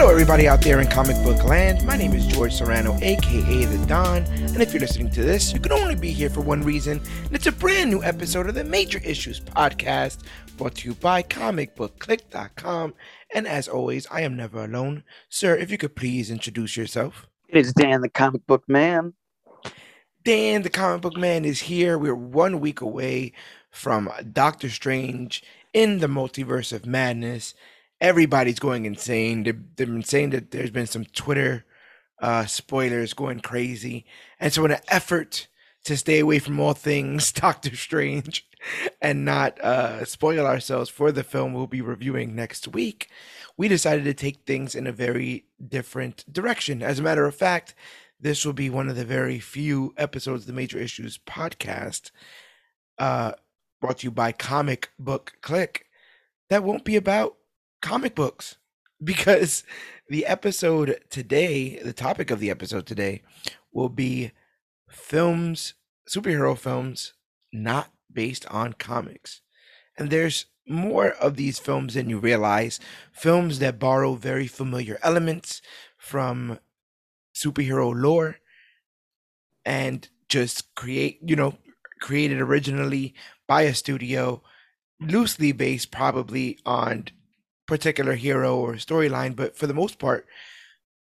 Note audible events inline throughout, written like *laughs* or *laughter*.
Hello, everybody out there in comic book land. My name is George Serrano, aka The Don, and if you're listening to this, you can only be here for one reason, and it's a brand new episode of the Major Issues Podcast, brought to you by comicbookclick.com. And as always, I am never alone. Sir, if you could please introduce yourself. It is Dan, the comic book man. Dan, the comic book man, is here. We're one week away from Doctor Strange in the Multiverse of Madness everybody's going insane. They've, they've been saying that there's been some Twitter uh, spoilers going crazy. And so, in an effort to stay away from all things *laughs* Doctor Strange and not uh, spoil ourselves for the film we'll be reviewing next week, we decided to take things in a very different direction. As a matter of fact, this will be one of the very few episodes of the Major Issues podcast uh, brought to you by Comic Book Click that won't be about comic books because the episode today, the topic of the episode today, will be films, superhero films not based on comics. And there's more of these films than you realize. Films that borrow very familiar elements from superhero lore and just create, you know, created originally by a studio, loosely based probably on particular hero or storyline, but for the most part,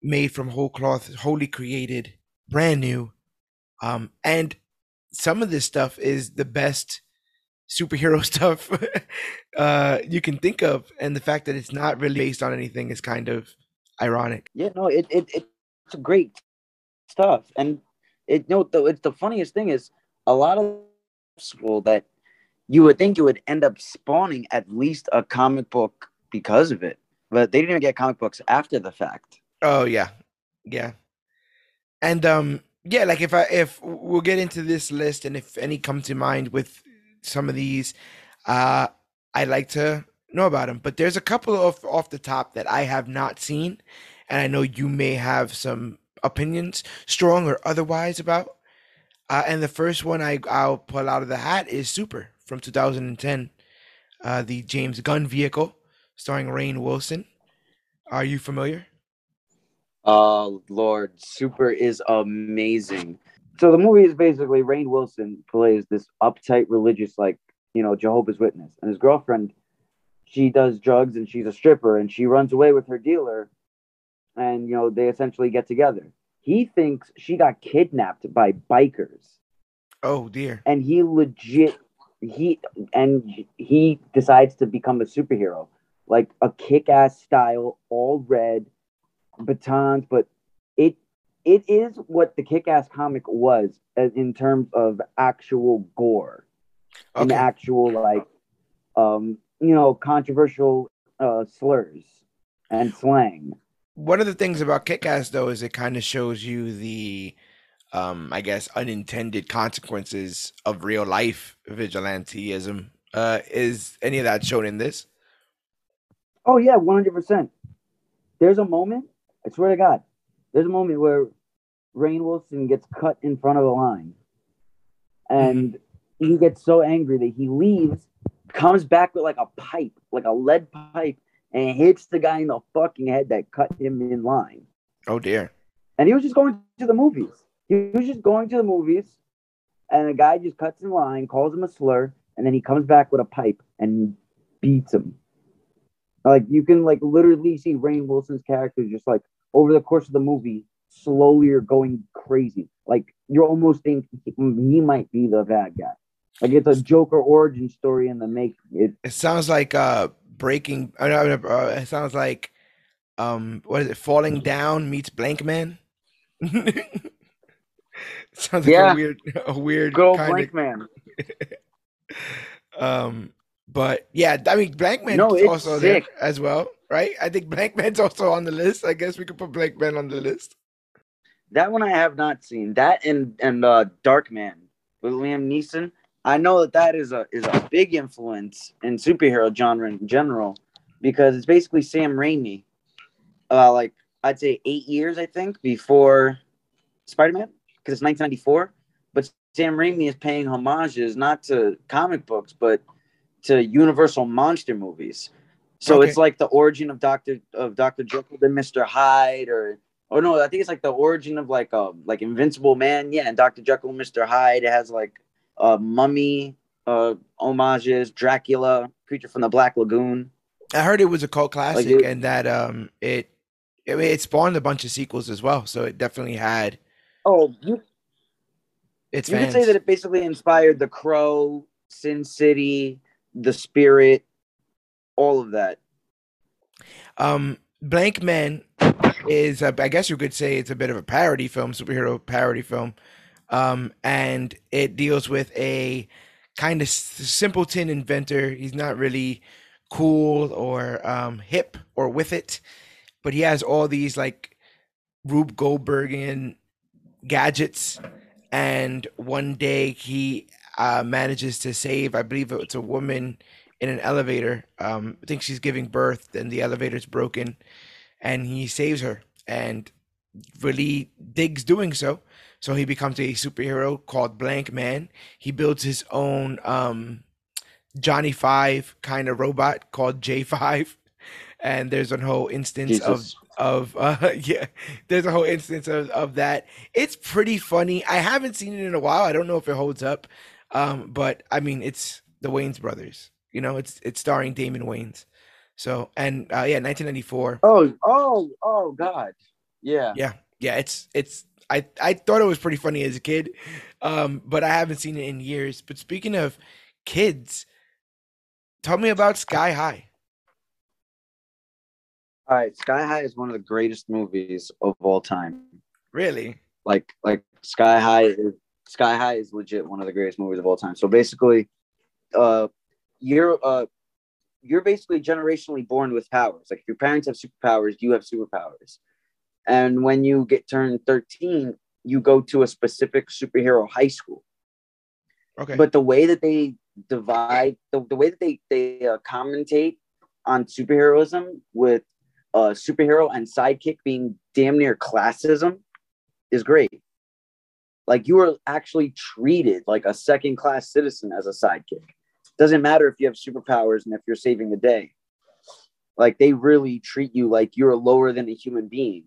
made from whole cloth, wholly created, brand new. Um, and some of this stuff is the best superhero *laughs* stuff uh, you can think of, and the fact that it's not really based on anything is kind of ironic. Yeah, no, it, it it's great stuff, and it you know the it's the funniest thing is a lot of school that you would think it would end up spawning at least a comic book because of it. But they didn't even get comic books after the fact. Oh yeah, yeah, and um, yeah. Like if I if we'll get into this list, and if any come to mind with some of these, uh, I'd like to know about them. But there's a couple of off the top that I have not seen, and I know you may have some opinions, strong or otherwise, about. Uh, and the first one I I'll pull out of the hat is Super from 2010, uh, the James Gunn vehicle starring Rainn Wilson. Are you familiar? Oh Lord, Super is amazing. So the movie is basically Rainn Wilson plays this uptight religious, like you know, Jehovah's Witness, and his girlfriend, she does drugs and she's a stripper, and she runs away with her dealer, and you know they essentially get together. He thinks she got kidnapped by bikers. Oh dear. And he legit he and he decides to become a superhero like a kick-ass style, all red, batons, but it it is what the kick-ass comic was in terms of actual gore okay. and actual like um you know controversial uh slurs and slang. One of the things about kick-ass though is it kind of shows you the um I guess unintended consequences of real life vigilanteism. Uh is any of that shown in this? Oh yeah, one hundred percent. There's a moment. I swear to God, there's a moment where Rainn Wilson gets cut in front of the line, and mm-hmm. he gets so angry that he leaves, comes back with like a pipe, like a lead pipe, and hits the guy in the fucking head that cut him in line. Oh dear. And he was just going to the movies. He was just going to the movies, and the guy just cuts in line, calls him a slur, and then he comes back with a pipe and beats him. Like you can like literally see Rainn Wilson's character just like over the course of the movie slowly are going crazy. Like you almost think he, he might be the bad guy. Like it's a Joker origin story in the make. It It sounds like uh breaking. Uh, no, no, uh, it sounds like um what is it? Falling down meets Blank Man. *laughs* sounds like Yeah. a weird, a weird good old kind Blank Man. *laughs* Um, but yeah, I mean, Blank Man's No, also sick. there as well, right? I think Blank Man's *laughs* also on the list. I guess we could put Blank Man on the list. That one I have not seen. That and and uh, Dark Man with Liam Neeson. I know that that is a is a big influence in superhero genre in general because it's basically Sam Raimi. Uh, like I'd say eight years, I think, before Spider Man because it's 1994. But Sam Raimi is paying homages not to comic books but to Universal monster movies. So Okay. it's like the origin of Doctor of Doctor Jekyll and Mister Hyde, or or no, I think it's like the origin of like um like Invincible Man, yeah, and Doctor Jekyll and Mister Hyde. It has like uh Mummy uh homages, Dracula, Creature from the Black Lagoon. I heard it was a cult classic it- and that um it I mean, it spawned a bunch of sequels as well, so it definitely had Oh, you its you fans. could say that it basically inspired The Crow, Sin City, The Spirit, all of that. Um, Blank Man is, uh, I guess you could say, it's a bit of a parody film, superhero parody film, um, and it deals with a kind of simpleton inventor. He's not really cool or um, hip or with it, but he has all these like Rube Goldbergian gadgets, and one day he uh, manages to save, I believe it's a woman in an elevator. Um, I think she's giving birth, and the elevator's broken, and he saves her and really digs doing so. So he becomes a superhero called Blank Man. He builds his own um, Johnny Five kind of robot called J Five, *laughs* and there's a whole instance of of uh *laughs* yeah there's a whole instance of, of that it's pretty funny i haven't seen it in a while i don't know if it holds up um but i mean it's the waynes brothers you know it's it's starring damon waynes so and uh yeah 1994 Oh, oh, oh God. Yeah. yeah yeah it's it's i i thought it was pretty funny as a kid um but i haven't seen it in years but speaking of kids tell me about sky high All right, Sky High is one of the greatest movies of all time. really Like, like Sky High is Sky High is legit one of the greatest movies of all time. So basically, uh, you're uh, you're basically generationally born with powers. Like if your parents have superpowers, you have superpowers. And when you get turned 13, you go to a specific superhero high school. okay But the way that they divide, the, the way that they they uh, commentate on superheroism with uh, superhero and sidekick being damn near classism is great. Like you are actually treated like a second class citizen as a sidekick. Doesn't matter if you have superpowers and if you're saving the day. Like they really treat you like you're lower than a human being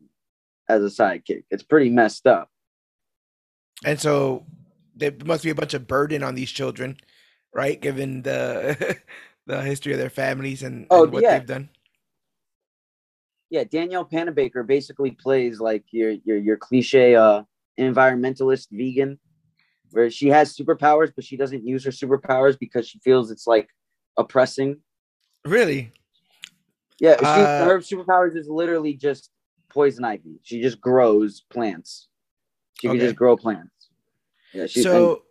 as a sidekick. It's pretty messed up. And so there must be a bunch of burden on these children, right? Given the *laughs* the history of their families and, Oh, and what yeah. they've done. yeah, Danielle Panabaker basically plays like your your your cliche uh environmentalist vegan, where she has superpowers, but she doesn't use her superpowers because she feels it's like oppressing. Really? Yeah, she, Uh, her superpowers is literally just poison ivy. She just grows plants. She can just grow plants. Yeah, she, so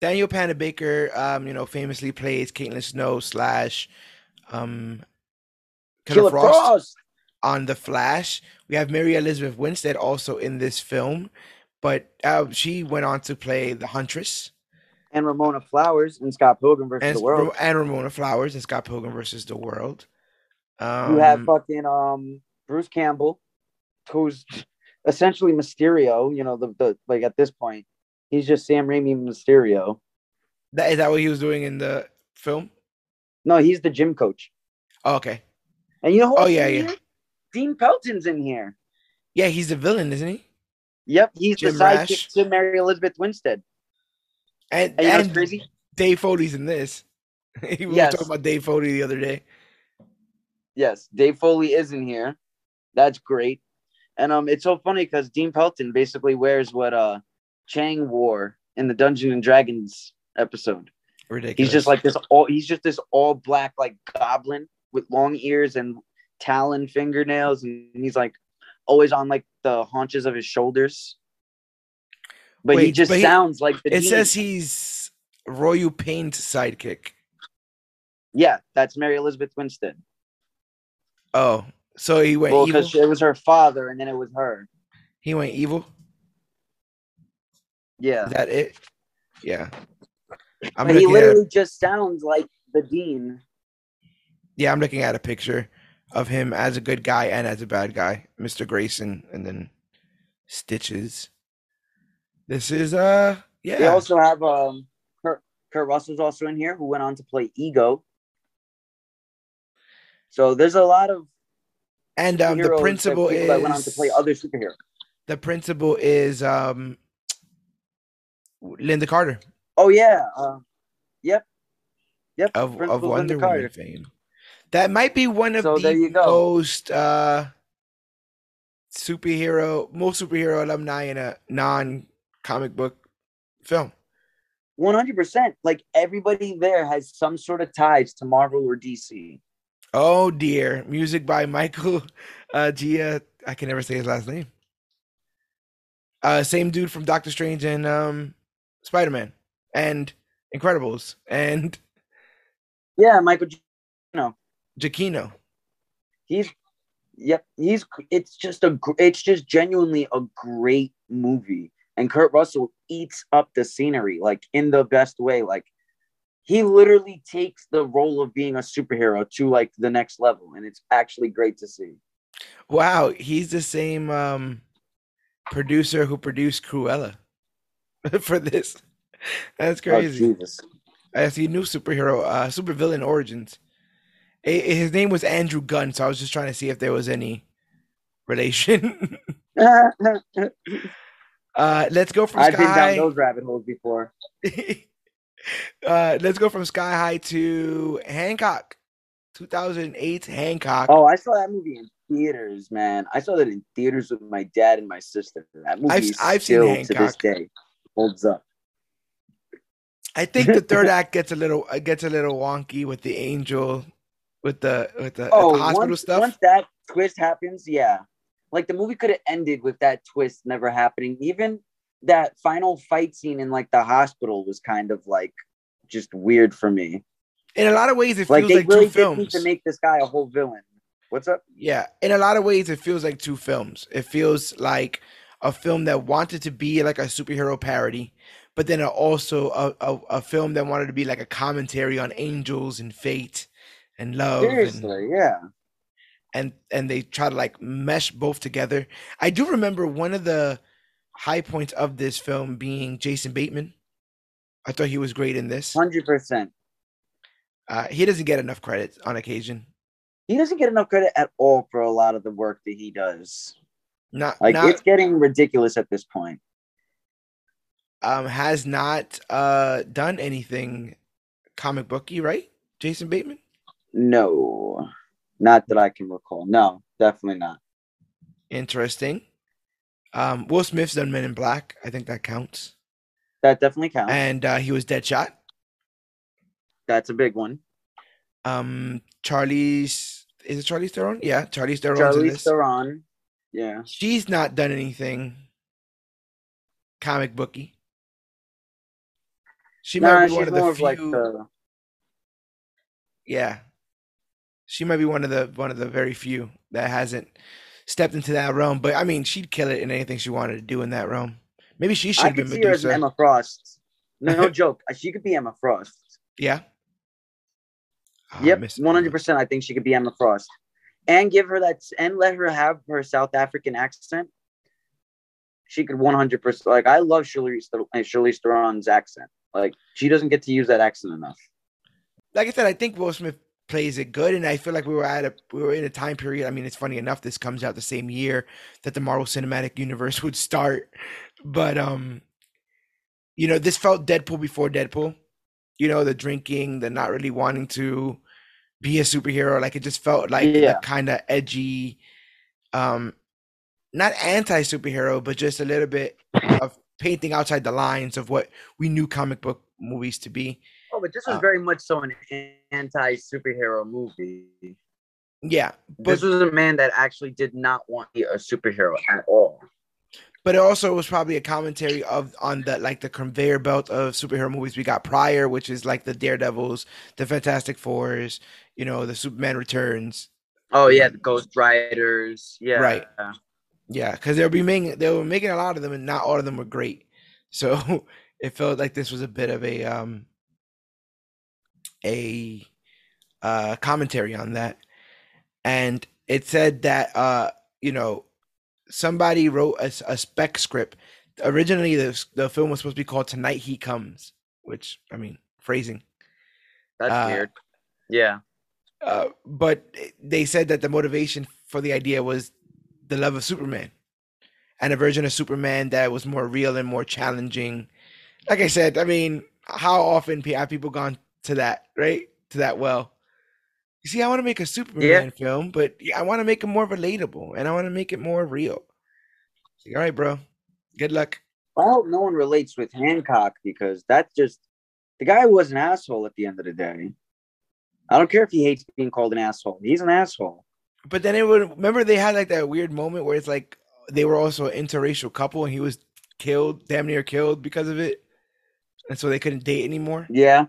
Danielle Panabaker, um, you know, famously plays Caitlin Snow slash um Killer, Killer Frost, Frost. on The Flash. We have Mary Elizabeth Winstead also in this film, but uh, she went on to play the Huntress and Ramona Flowers and Scott Pilgrim versus and, the World. and Ramona Flowers and Scott Pilgrim versus the World. Um, you have fucking um Bruce Campbell, who's essentially Mysterio. You know the the like at this point, he's just Sam Raimi Mysterio. that, is that what he was doing in the film? No, he's the gym coach. Oh, okay. And you know who Oh, yeah, yeah. here? Dean Pelton's in here. Yeah, he's the villain, isn't he? Yep, he's Jim the sidekick Rash. to Mary Elizabeth Winstead. And, And you know what's and crazy? Dave Foley's in this. *laughs* we were talking about Dave Foley the other day. Yes, Dave Foley is in here. That's great. And um, it's so funny because Dean Pelton basically wears what uh Chang wore in the Dungeons and Dragons episode. Ridiculous. He's just like this all he's just this all black like goblin with long ears and talon fingernails and he's like always on like the haunches of his shoulders. But he just but he- sounds like the It demon. says he's Royal Pain's sidekick. Yeah, that's Mary Elizabeth Winstead. Oh, so he went Well, evil. because it was her father and then it was her. He went evil. Yeah. Is that it? Yeah. I'm But he looking at literally just sounds like the dean. yeah, I'm looking at a picture of him as a good guy and as a bad guy, Mr. Grayson, and then Stitches. This is uh yeah. They also have um Kurt, Kurt Russell's also in here who went on to play Ego. So there's a lot of and um the principal is that went on to play other superheroes. the principal is um Lynda Carter Oh yeah, uh, yep, yep. of, of Lynda Wonder Carter. Woman fame. That might be one of So the you most uh superhero most superhero alumni in a non comic book film. One hundred percent. Like everybody there has some sort of ties to Marvel or DC. Oh dear. Music by Michael *laughs* uh Gia. I can never say his last name. Uh same dude from Doctor Strange and um Spider-Man and Incredibles and Yeah, Michael. G- Giacchino. He's yep. He's it's just a it's just genuinely a great movie, and Kurt Russell eats up the scenery like in the best way. Like he literally takes the role of being a superhero to like the next level, and it's actually great to see. Wow, he's the same um producer who produced Cruella *laughs* for this. That's Oh, crazy. Jesus. I see new superhero, uh supervillain origins. I- I- his name was Andrew Gunn, so I was just trying to see if there was any relation. *laughs* *laughs* uh let's go from I've been Sky down those rabbit holes before. *laughs* uh let's go from Sky High to Hancock. 2008 Hancock. Oh, I saw that movie in theaters, man. I saw that in theaters with my dad and my sister. That movie I've- I've seen still to this day holds up. I think the third act gets a little uh, gets a little wonky with the angel, with the with the, Oh, with the hospital once, stuff. once that twist happens, yeah. Like the movie could have ended with that twist never happening. Even that final fight scene in like the hospital was kind of like just weird for me. In a lot of ways, it Like feels they like really two films. to make this guy a whole villain. What's up? Yeah, in a lot of ways, it feels like two films. It feels like a film that wanted to be like a superhero parody, but then also a, a, a film that wanted to be like a commentary on angels and fate and love. And, Seriously, yeah. and and they try to like mesh both together. I do remember one of the high points of this film being Jason Bateman. I thought he was great in this. Hundred percent. Uh, he doesn't get enough credit on occasion. He doesn't get enough credit at all for a lot of the work that he does. Not Like not it's getting ridiculous at this point. um has not uh done anything comic booky, right? Jason Bateman. No, not that I can recall. No, definitely not. Interesting. Um, Will Smith's done Men in Black. I think that counts. That definitely counts. And uh, he was Deadshot. That's a big one. Um, Charlie's is it Charlie's Theron? Yeah, Charlie's Theron's in Charlize. Theron. Yeah. She's not done anything comic booky. She Nah, might be one of the few. like the yeah, she might be one of the one of the very few that hasn't stepped into that realm. But I mean, she'd kill it in anything she wanted to do in that realm. Maybe she should I been could see her as Emma Frost. No, no *laughs* joke. She could be Emma Frost. Yeah. Ah, yep, one hundred percent. I think she could be Emma Frost, and give her that, and let her have her South African accent. She could one hundred percent. Like I love Charlize Ther- uh, Charlize Theron's accent. Like she doesn't get to use that accent enough. like I said, I think Will Smith plays it good, and I feel like we were at a we were in a time period. I mean, it's funny enough. This comes out the same year that the Marvel Cinematic Universe *laughs* would start, but um, you know, this felt Deadpool before Deadpool. You know, the drinking, the not really wanting to be a superhero. Like it just felt like Yeah. the kind of edgy, um, not anti superhero, but just a little bit of painting outside the lines of what we knew comic book movies to be. Oh, but this was Uh, very much so an anti superhero movie. Yeah, This was a man that actually did not want to be a superhero at all. but it also was probably a commentary of on the like the conveyor belt of superhero movies we got prior, which is like the Daredevils, the Fantastic Fours, you know, the Superman Returns. Oh yeah, the Ghost Riders. Yeah. Right. Yeah, because they'll be making they were making a lot of them, and not all of them were great. So *laughs* it felt like this was a bit of a um a uh commentary on that. And it said that uh you know somebody wrote a spec script. Originally, the the film was supposed to be called "Tonight He Comes," which I mean phrasing. That's Uh, weird. Yeah. Uh, but they said that the motivation for the idea was the love of Superman and a version of Superman that was more real and more challenging. Like I said, I mean, how often have people gone to that, right? To that well. You see, I want to make a Superman film, but I want to make it more relatable and I want to make it more real. Like, All right, bro. Good luck. I hope no one relates with Hancock because that's just the guy was an asshole at the end of the day. I don't care if he hates being called an asshole. He's an asshole. But then it would remember they had like that weird moment where it's like they were also an interracial couple and he was killed, damn near killed because of it. And so they couldn't date anymore. Yeah.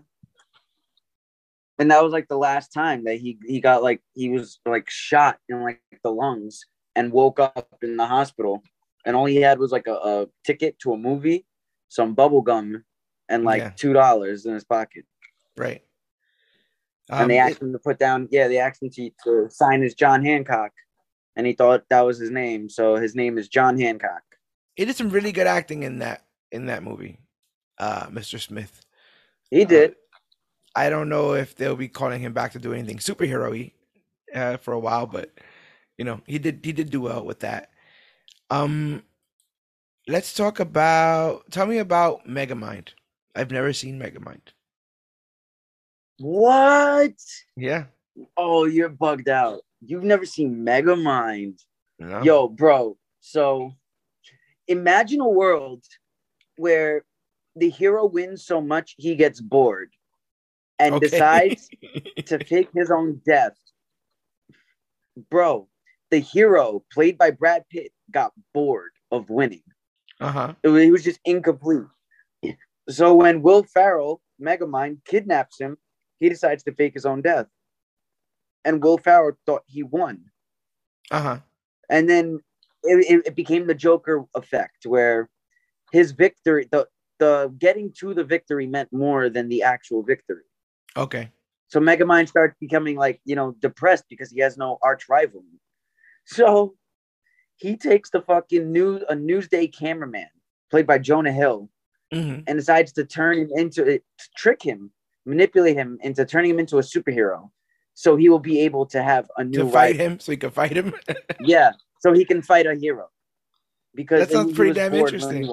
And that was like the last time that he he got like he was like shot in like the lungs and woke up in the hospital and all he had was like a, a ticket to a movie, some bubble gum, and like Yeah. two dollars in his pocket. Right. and Um, they it- asked him to put down, yeah, they asked him to, to sign as John Hancock, and he thought that was his name, so his name is John Hancock. he did some really good acting in that in that movie, uh, Mr. Smith. He did. Uh, I don't know if they'll be calling him back to do anything superhero-y uh, for a while, but you know he did he did do well with that. Um, let's talk about. Tell me about Megamind. I've never seen Megamind. what? Yeah. Oh, you're bugged out. You've never seen Megamind. No? Yo, bro. So imagine a world where the hero wins so much he gets bored and Okay. decides to *laughs* fake his own death. Bro, the hero, played by Brad Pitt, got bored of winning. uh huh. It was, he was just incomplete. So when Will Ferrell, Megamind, kidnaps him, he decides to fake his own death. And Will Ferrell thought he won. Uh huh. And then it, it, it became the Joker effect where his victory, the, the getting to the victory meant more than the actual victory. Okay. So Megamind starts becoming like, you know, depressed because he has no arch rival. So he takes the fucking news a newsday cameraman played by Jonah Hill hmm and decides to turn him into it, to trick him, manipulate him into turning him into a superhero. So he will be able to have a new To fight rival. him, so he can fight him. *laughs* Yeah. So he can fight a hero. Because That sounds pretty damn interesting.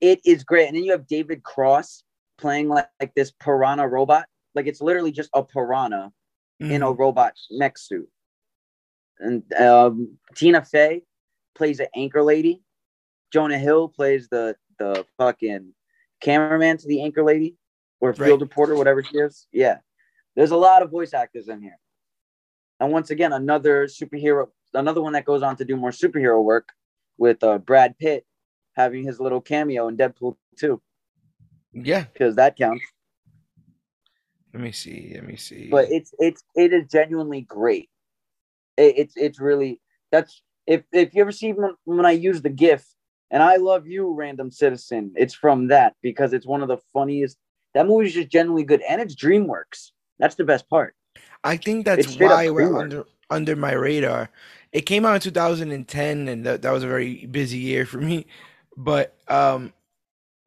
It is great. And then you have David Cross playing like, like this piranha robot. Like it's literally just a piranha in a Mhm. robot mech suit. And um, Tina Fey plays an anchor lady. Jonah Hill plays the the fucking cameraman to the anchor lady or field Right. reporter, whatever she is. Yeah, there's a lot of voice actors in here. And once again, another superhero, another one that goes on to do more superhero work with uh, Brad Pitt having his little cameo in Deadpool 2, Yeah. because that counts. Let me see. Let me see. but it's it's it is genuinely great. It, it's it's really that's if if you ever see when, when I use the GIF and I love you, random citizen, it's from that because it's one of the funniest. That movie is just genuinely good, and it's DreamWorks. That's the best part. I think that's It's straight up why we're under under my radar. It came out in 2010, and that, that was a very busy year for me. But um,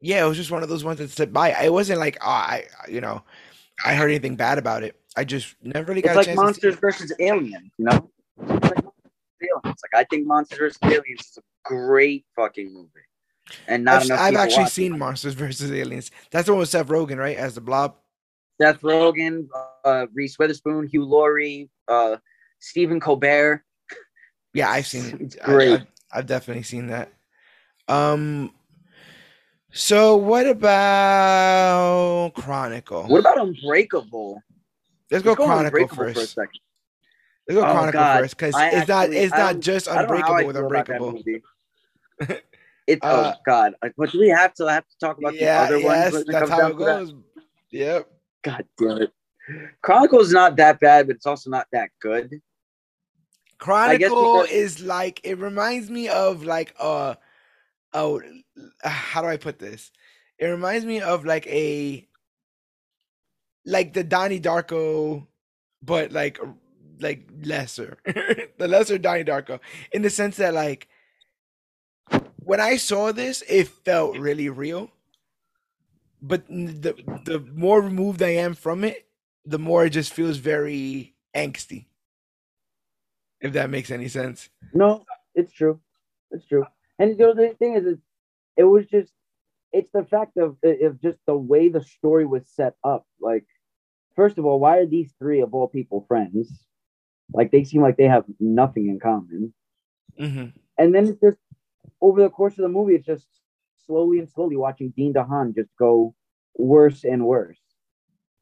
yeah, it was just one of those ones that slipped by. It wasn't like oh, I, you know, I heard anything bad about it. I just never really It's got a like chance to see Monsters versus Aliens, you know. It's like Monsters. Like I think Monsters versus Aliens is a great fucking movie, and not I've, enough. I've actually watch it. seen Monsters versus Aliens. That's the one with Seth Rogen, right, as the Blob. Seth Rogen, uh, Reese Witherspoon, Hugh Laurie, uh, Stephen Colbert. Yeah, I've seen it. It's I- great. I've, I've definitely seen that. Um, So what about Chronicle? What about Unbreakable? Let's go Let's go Chronicle first. for a. Let's go Oh, Chronicle God. first because it's not it's not just I don't know how I Unbreakable with feel about that Unbreakable. *laughs* It's Uh, oh god. But do we have to have to talk about Yeah, the other yes, ones? that's how it to that? goes. Yep. God damn it. Chronicle is not that bad, but it's also not that good. Chronicle because- is like it reminds me of like uh oh how do I put this? It reminds me of like a like the Donnie Darko, but like like lesser, *laughs* the lesser Donnie Darko, in the sense that like when I saw this, it felt really real. But the the more removed I am from it, the more it just feels very angsty. If that makes any sense. No, it's true. It's true. And you know, the thing is, it, it was just, it's the fact of, of just the way the story was set up. Like, first of all, why are these three of all people friends? Like, they seem like they have nothing in common. Mm-hmm. And then it's just over the course of the movie, it's just slowly and slowly watching Dean DeHaan just go worse and worse,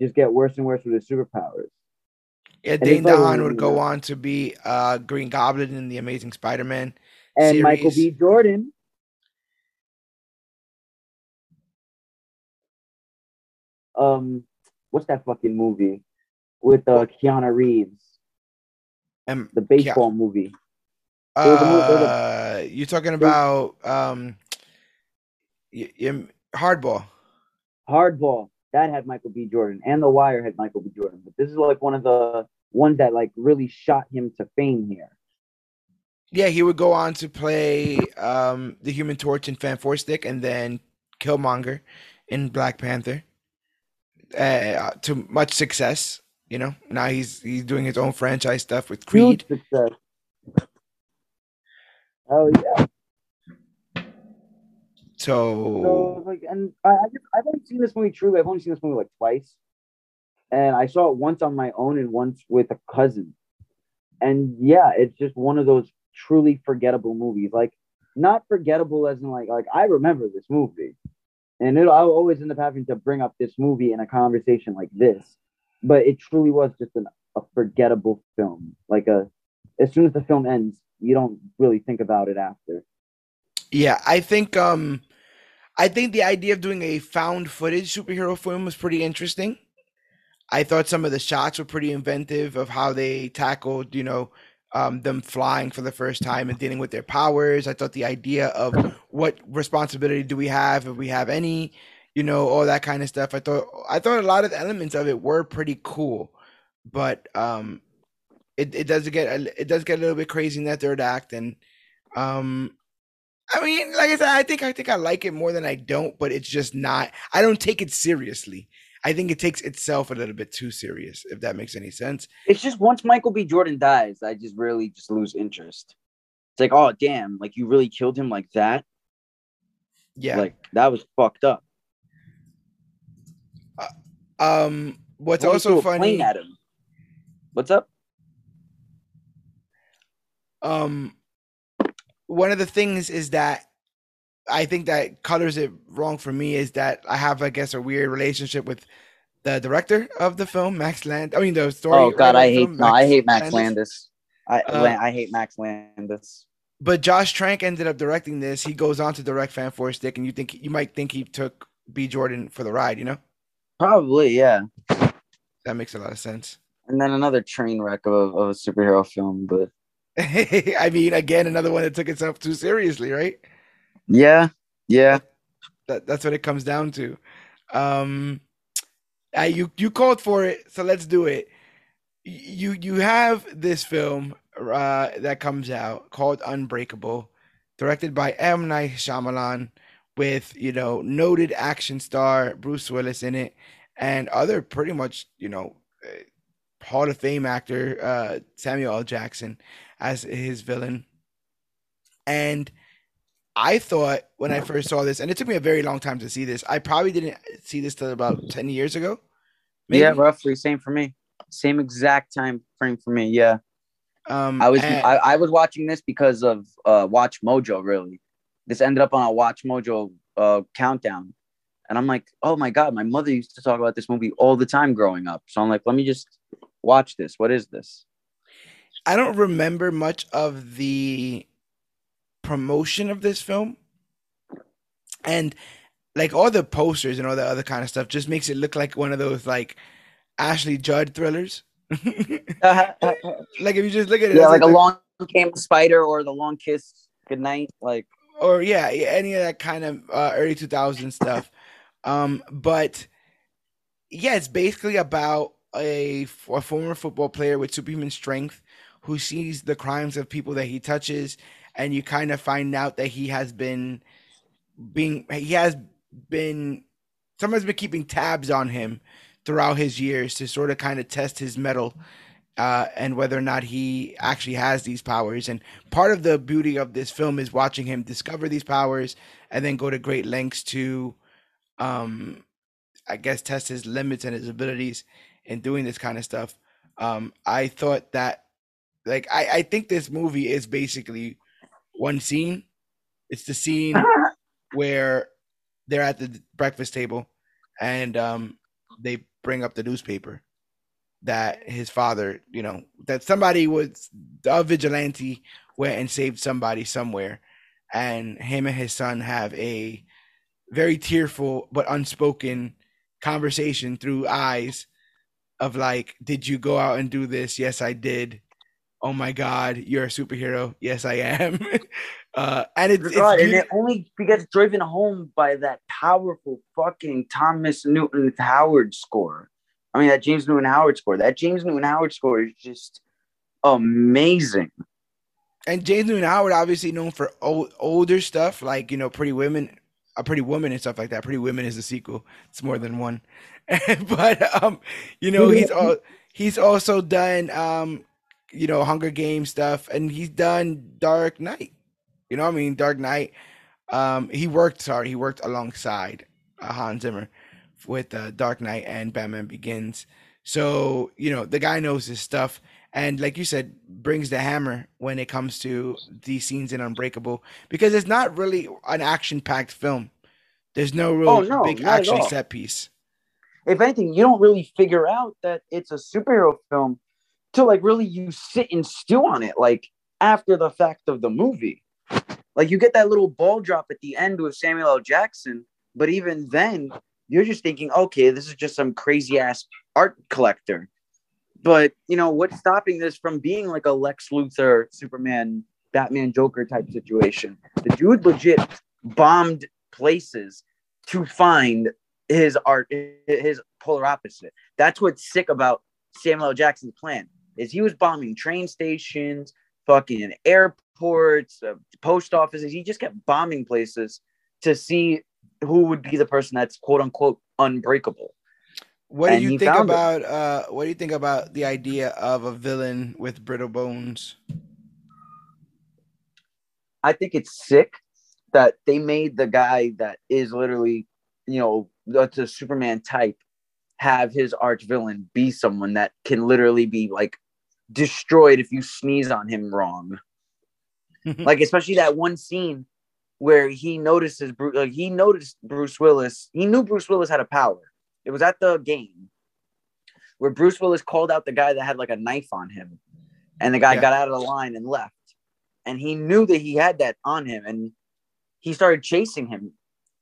just get worse and worse with his superpowers. Yeah, Dane like- DeHaan would go on to be uh Green Goblin in the Amazing Spider-Man. And Michael B. Jordan, um, what's that fucking movie with uh, Keanu Reeves, Um, the baseball movie? uh, a movie- was you're talking about um, y- y- Hardball. Hardball that had Michael B. Jordan, and The Wire had Michael B. Jordan. But this is like one of the ones that like really shot him to fame here. Yeah, he would go on to play um the Human Torch in Fan Four Stick, and then Killmonger in Black Panther. Uh, to much success, you know. Now he's he's doing his own franchise stuff with Creed. Huge success. Oh yeah. So, So like, and I, I've only seen this movie truly. I've only seen this movie like twice, and I saw it once on my own and once with a cousin. And yeah, it's just one of those truly forgettable movies. Like not forgettable as in like like I remember this movie, and it'll I'll always end up having to bring up this movie in a conversation like this. But it truly was just an, a forgettable film. Like a as soon as the film ends, you don't really think about it after. Yeah, I think um I think the idea of doing a found footage superhero film was pretty interesting. I thought some of the shots were pretty inventive of how they tackled, you know, um, them flying for the first time and dealing with their powers. I thought the idea of what responsibility do we have if we have any, you know, all that kind of stuff. I thought I thought a lot of the elements of it were pretty cool, but um, it it does get it does get a little bit crazy in that third act, and um, I mean, like I said, I think I think I like it more than I don't, but it's just not. I don't take it seriously. I think it takes itself a little bit too serious, if that makes any sense. it's just once Michael B. Jordan dies, I just really just lose interest. It's like, oh damn, like you really killed him like that? Yeah. Like that was fucked up. um. What's also funny. at him. What's up? um one of the things is that I think that colors it wrong for me is that I have, I guess, a weird relationship with the director of the film, Max Land. I mean, the story. Oh god, I hate film, no, I hate Max Landis. Landis. I Uh, I hate Max Landis. But Josh Trank ended up directing this. He goes on to direct Fan Four Stick, and you think you might think he took B Jordan for the ride. You know, Probably, yeah. that makes a lot of sense. And then another train wreck of a, of a superhero film, but *laughs* I mean, again, another one that took itself too seriously, right? Yeah, yeah. that that's what it comes down to. Um, uh, you you called for it, so let's do it. You you have this film uh, that comes out called Unbreakable, directed by M Night Shyamalan, with you know noted action star Bruce Willis in it, and other pretty much you know uh, Hall of Fame actor uh, Samuel L. Jackson as his villain, and. I thought when I first saw this, and it took me a very long time to see this. I probably didn't see this till about ten years ago. Yeah, roughly same for me. Same exact time frame for me. Yeah. Um, I was and- I, I was watching this because of uh Watch Mojo really. this ended up on a Watch Mojo uh, countdown, and I'm like, oh my god, my mother used to talk about this movie all the time growing up. So I'm like, let me just watch this. What is this? I don't remember much of the promotion of this film. And like all the posters and all the other kind of stuff just makes it look like one of those like Ashley Judd thrillers. *laughs* like if you just look at it, yeah, like a long came spider or the long kiss goodnight, like or yeah, any of that kind of uh, early 2000 stuff. Um, but yeah, it's basically about a, a former football player with superhuman strength who sees the crimes of people that he touches, and you kind of find out that he has been being he has been someone's been keeping tabs on him throughout his years to sort of kind of test his mettle uh, and whether or not he actually has these powers. And part of the beauty of this film is watching him discover these powers and then go to great lengths to, um, I guess, test his limits and his abilities in doing this kind of stuff. Um, I thought that, like, I, I think this movie is basically one scene. It's the scene *laughs* where they're at the breakfast table and um, they bring up the newspaper that his father, you know, that somebody was a vigilante went and saved somebody somewhere, and him and his son have a very tearful but unspoken conversation through eyes of like, did you go out and do this? Yes, I did. Oh my God, you're a superhero. Yes, I am. *laughs* uh, and it's, it's and it only gets driven home by that powerful fucking Thomas Newton Howard score. I mean, that James Newton Howard score. That James Newton Howard score is just amazing. And James Newton Howard, obviously known for old, older stuff like you know, Pretty Women, a Pretty Woman, and stuff like that. Pretty Women is a sequel. It's more than one, *laughs* but um, you know, he's all he's also done um, you know, Hunger Game stuff, and he's done Dark Knight. You know, I mean, Dark Knight. Um, he worked. Sorry, he worked alongside uh, Hans Zimmer with uh, Dark Knight and Batman Begins. So you know the guy knows his stuff, and like you said, brings the hammer when it comes to these scenes in Unbreakable because it's not really an action-packed film. There's no real oh, no, big action set piece. If anything, you don't really figure out that it's a superhero film till like really you sit and stew on it, like after the fact of the movie. Like you get that little ball drop at the end with Samuel L. Jackson, but even then, you're just thinking, okay, this is just some crazy ass art collector. But you know, what's stopping this from being like a Lex Luthor, Superman, Batman, Joker type situation? The dude legit bombed places to find his art, his polar opposite. That's what's sick about Samuel L. Jackson's plan is he was bombing train stations, fucking airports, uh, post offices. He just kept bombing places to see who would be the person that's quote unquote unbreakable. What do you think about uh, what do you think about the idea of a villain with brittle bones? I think it's sick that they made the guy that is literally, you know, that's a Superman type have his arch villain be someone that can literally be like destroyed if you sneeze on him wrong. *laughs* like especially that one scene where he notices Bruce, like he noticed Bruce Willis. He knew Bruce Willis had a power. It was at the game where Bruce Willis called out the guy that had like a knife on him, and the guy yeah. got out of the line and left. And he knew that he had that on him, and he started chasing him.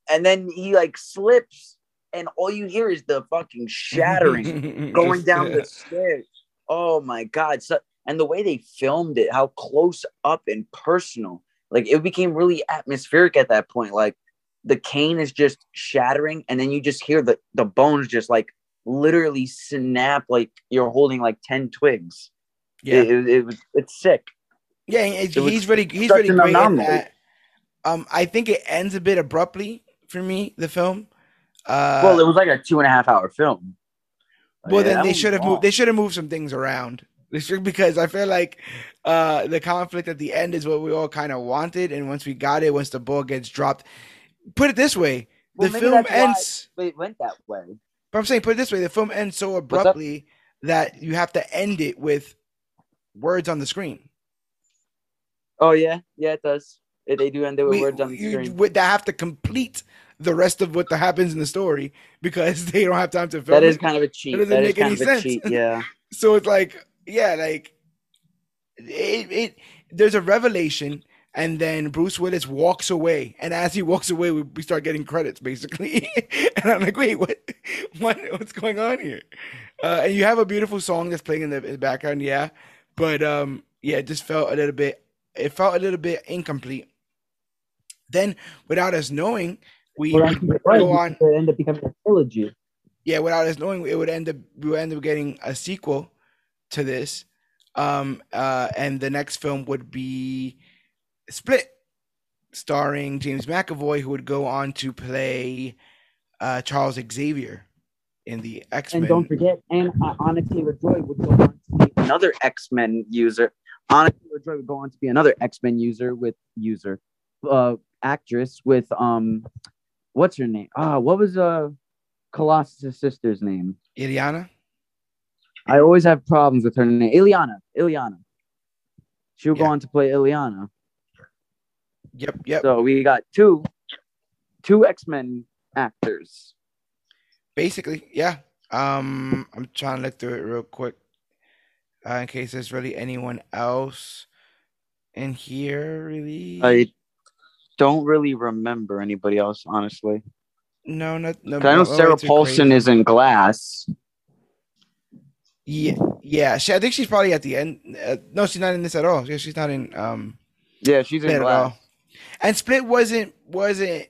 And then he like slips, and all you hear is the fucking *laughs* shattering *laughs* going down yeah. the stairs. Oh my god! So and the way they filmed it, how close up and personal like it became really atmospheric at that point. Like the cane is just shattering, and then you just hear the the bones just like literally snap, like you're holding like ten twigs. Yeah, it, it, it was it's sick. Yeah, it, he's really he's really great at that. Um, I think it ends a bit abruptly for me. The film. Uh, well, it was like a two and a half hour film. Well, yeah, then they should have moved. They should have moved some things around because I feel like uh, the conflict at the end is what we all kind of wanted, and once we got it, once the ball gets dropped, put it this way: the film ends. It went that way. But I'm saying, put it this way: the film ends so abruptly that you have to end it with words on the screen. Oh yeah, yeah, it does. They- do end it with we, words on the screen. would- that have to complete the rest of what happens in the story because *laughs* they don't have time to film That is it. kind of a cheat. doesn't That is make any kind of a sense. cheat. Yeah. *laughs* So it's like, yeah, like it, it. There's a revelation, and then Bruce Willis walks away, and as he walks away, we, we start getting credits basically, *laughs* and I'm like, wait, what, what, what's going on here? Uh, and you have a beautiful song that's playing in the, in the background, yeah, but um, yeah, it just felt a little bit. It felt a little bit incomplete. Then, without us knowing, we *laughs* right. go on It end up becoming a trilogy. yeah, without us knowing, it would end up we would end up getting a sequel to this, um, uh, and the next film would be Split, starring James McAvoy, who would go on to play uh, Charles Xavier in the X Men. And don't forget, and uh, Joy would go on to be another X Men user. Anna Taylor Joy would go on to be another X Men user with user, uh, actress with um, what's her name? Ah, what was uh, Colossus' sister's name? Illyana. I always have problems with her name. Illyana. Illyana. She'll go on to play Illyana. Yep, yep. So we got two, two X Men actors. Basically, yeah. Um, I'm trying to look through it real quick, uh, in case there's really anyone else in here. Really, I don't really remember anybody else, honestly. no, not no. I know no- Sarah Paulson crazy. is in Glass. Yeah, yeah. She, I think she's probably at the end. Uh, no, she's not in this at all. Yeah, she's not in um Yeah, she's in Split at Glass. all. And Split wasn't wasn't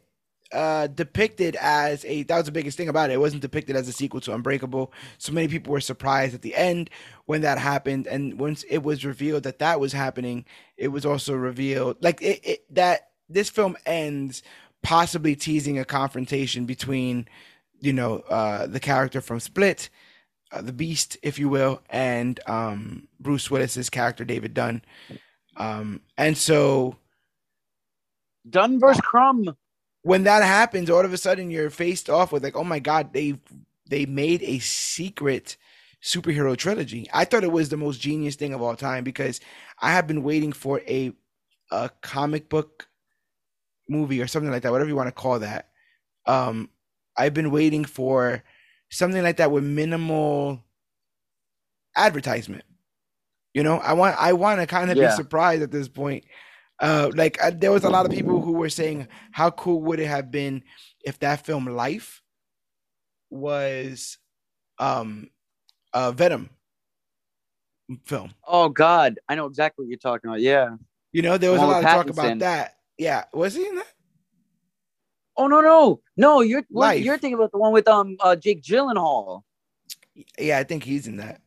uh depicted as a that was the biggest thing about it. It wasn't depicted as a sequel to Unbreakable. So many people were surprised at the end when that happened. And once it was revealed that that was happening, it was also revealed like it, it that this film ends possibly teasing a confrontation between you know uh the character from Split uh, the Beast, if you will, and um, Bruce Willis's character David Dunn. Um, and so Dunn versus Crumb. when that happens, all of a sudden you're faced off with like, oh my god, they they made a secret superhero trilogy. I thought it was the most genius thing of all time because I have been waiting for a a comic book movie or something like that, whatever you want to call that. Um, I've been waiting for something like that with minimal advertisement. You know, I want I want to kind of Yeah. be surprised at this point. Uh, like uh, there was a lot of people who were saying, how cool would it have been if that film Life was um a Venom film? Oh God, I know exactly what you're talking about. Yeah. You know, there was a lot of talk about that. Yeah, was he in that? Oh no no no! You're Life. you're thinking about the one with um uh, Jake Gyllenhaal. Yeah, I think he's in that.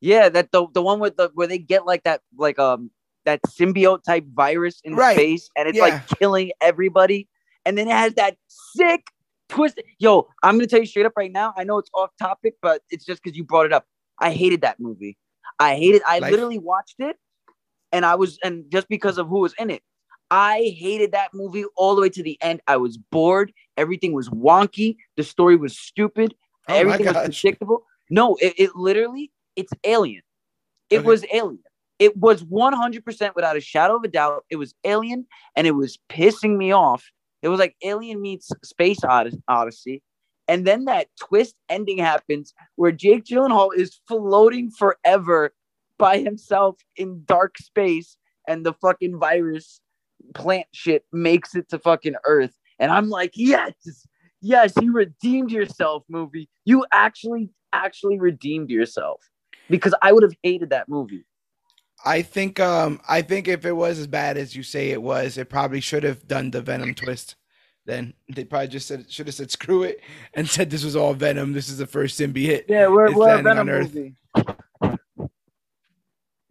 Yeah, that the the one with the where they get like that like um that symbiote type virus in Right. space and it's Yeah. like killing everybody, and then it has that sick twist. Yo, I'm gonna tell you straight up right now. I know it's off topic, but it's just because you brought it up. I hated that movie. I hated. I Life. literally watched it, and I was and just because of who was in it. I hated that movie all the way to the end. I was bored. Everything was wonky. The story was stupid. Oh Everything was predictable. No, it, it literally, it's alien. It Okay. was alien. It was 100% without a shadow of a doubt. It was alien and it was pissing me off. It was like Alien meets Space Odyssey. And then that twist ending happens where Jake Gyllenhaal is floating forever by himself in dark space and the fucking virus plant shit makes it to fucking Earth. And I'm like, yes, yes, you redeemed yourself, movie. You actually, actually redeemed yourself because I would have hated that movie. I think um I think if it was as bad as you say it was, it probably should have done the Venom twist. Then they probably just said should have said screw it and said this was all Venom. This is the first symbiote. Yeah, we're, we're a Venom movie.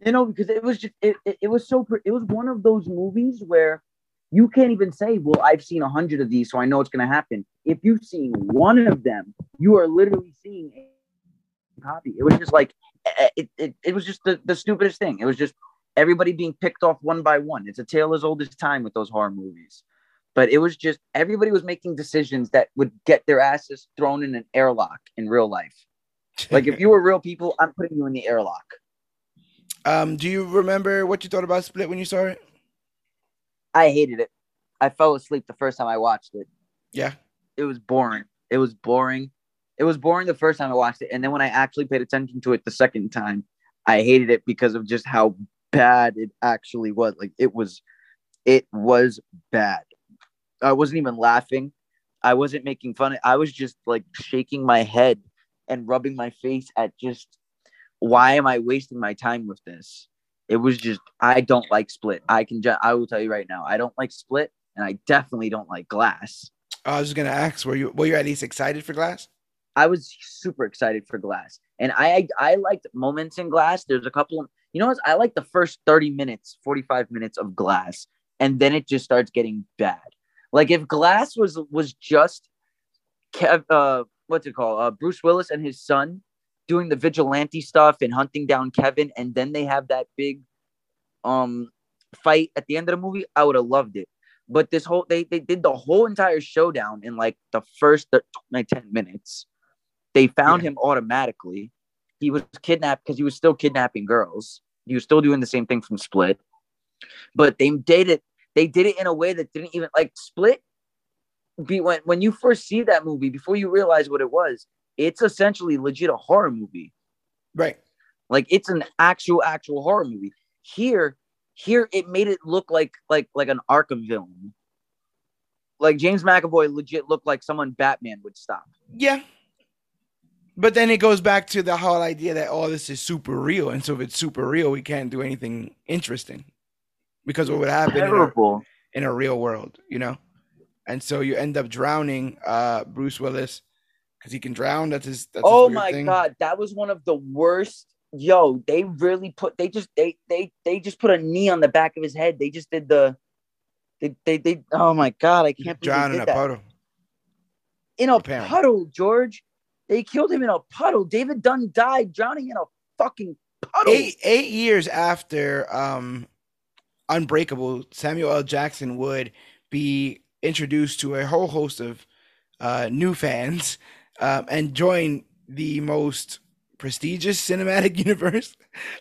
You know, because it was just it, it, it was so pre- it was one of those movies where you can't even say, "Well, I've seen a hundred of these, so I know it's going to happen." If you've seen one of them, you are literally seeing a copy. It was just like eh, it, it, it was just the, the stupidest thing. It was just everybody being picked off one by one. It's a tale as old as time with those horror movies. But it was just everybody was making decisions that would get their asses thrown in an airlock in real life. Like if you were real people, I'm putting you in the airlock. Um, do you remember what you thought about Split when you saw it? I hated it. I fell asleep the first time I watched it. Yeah. It was boring. It was boring. It was boring the first time I watched it, and then when I actually paid attention to it the second time, I hated it because of just how bad it actually was. Like it was, it was bad. I wasn't even laughing. I wasn't making fun. I was just like shaking my head and rubbing my face at just why am I wasting my time with this? It was just I don't like Split. I can ju- I will tell you right now, I don't like Split, and I definitely don't like Glass. I was just gonna ask, were you were you at least excited for Glass? I was super excited for Glass, and I I liked moments in Glass. There's a couple. Of, you know what? I like the first thirty minutes, forty five minutes of Glass, and then it just starts getting bad. Like if Glass was was just Kev, uh, what's it called? Uh, Bruce Willis and his son doing the vigilante stuff and hunting down Kevin, and then they have that big um fight at the end of the movie, I would have loved it. But this whole they they did the whole entire showdown in like the first like 10 minutes. They found yeah. him automatically. He was kidnapped because he was still kidnapping girls. He was still doing the same thing from Split. But they did it, they did it in a way that didn't even like Split. Be when when you first see that movie, before you realize what it was, it's essentially legit a horror movie. Right. Like it's an actual actual horror movie. Here, here it made it look like like like an Arkham villain. Like James McAvoy legit looked like someone Batman would stop. Yeah. But then it goes back to the whole idea that all oh, this is super real, and so if it's super real, we can't do anything interesting because what would happen in a, in a, real world, you know? And so you end up drowning uh, Bruce Willis because he can drown. That's his. That's oh his my thing. god, that was one of the worst. Yo, they really put. They just they they they just put a knee on the back of his head. They just did the. They they, they oh my god, I can't drown in a that. puddle. In a Apparently. puddle, George. They killed him in a puddle. David Dunn died drowning in a fucking puddle. Eight eight years after um, Unbreakable, Samuel L. Jackson would be introduced to a whole host of uh, new fans um, and join the most prestigious cinematic *laughs* universe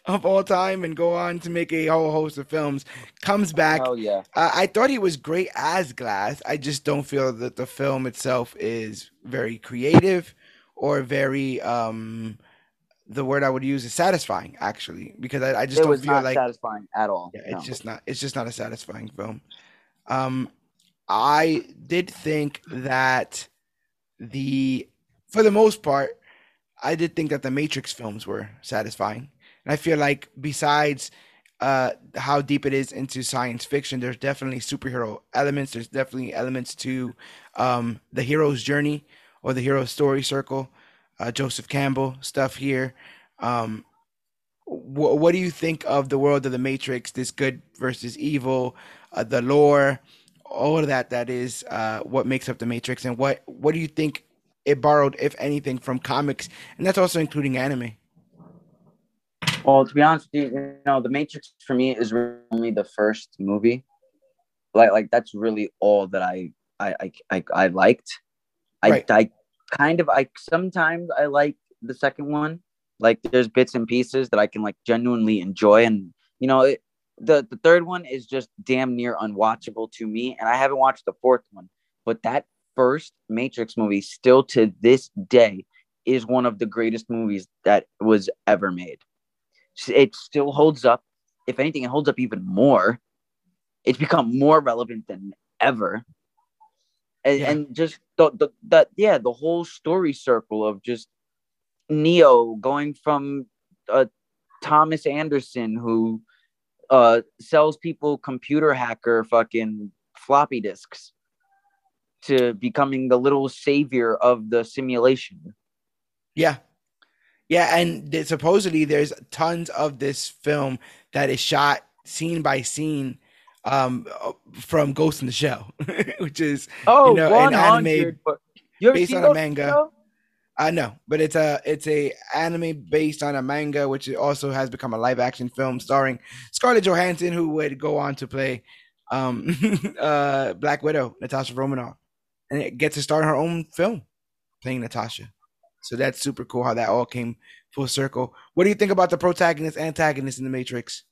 of all time and go on to make a whole host of films comes back. Oh yeah. Uh, i thought he was great as glass. I just don't feel that the film itself is very creative or very um the word i would use is satisfying actually because i, I just it don't was feel not like satisfying at all yeah, no. it's just not it's just not a satisfying film. Um i did think that the for the most part, I did think that the Matrix films were satisfying. And I feel like besides uh, how deep it is into science fiction, there's definitely superhero elements. There's definitely elements to um, the hero's journey or the hero's story circle. Uh, Joseph Campbell stuff here. Um, wh- what do you think of the world of the Matrix? This good versus evil, uh, the lore, all of that. That is uh, what makes up the Matrix. And what what do you think it borrowed, if anything, from comics, and that's also including anime. Well, to be honest with you, you know, The Matrix for me is only the first movie. Like, like that's really all that I, I, I, I, I liked. I, right. I kind of, I sometimes I like the second one. Like, there's bits and pieces that I can like genuinely enjoy, and you know, it, the the third one is just damn near unwatchable to me, and I haven't watched the fourth one. But that first Matrix movie, still to this day, is one of the greatest movies that was ever made. It still holds up. If anything, it holds up even more. It's become more relevant than ever. And, yeah. and just the, the that yeah, the whole story circle of just Neo going from uh, Thomas Anderson who uh, sells people computer hacker fucking floppy disks to becoming the little savior of the simulation. Yeah. Yeah, and supposedly there's tons of this film that is shot scene by scene um, from Ghost in the Shell, *laughs* which is oh, you know an anime based on a manga. I uh, know, but it's a it's a anime based on a manga, which also has become a live action film starring Scarlett Johansson, who would go on to play um, *laughs* uh, Black Widow, Natasha Romanoff and it gets to start her own film playing Natasha. So that's super cool how that all came full circle. What do you think about the protagonist antagonist in the Matrix?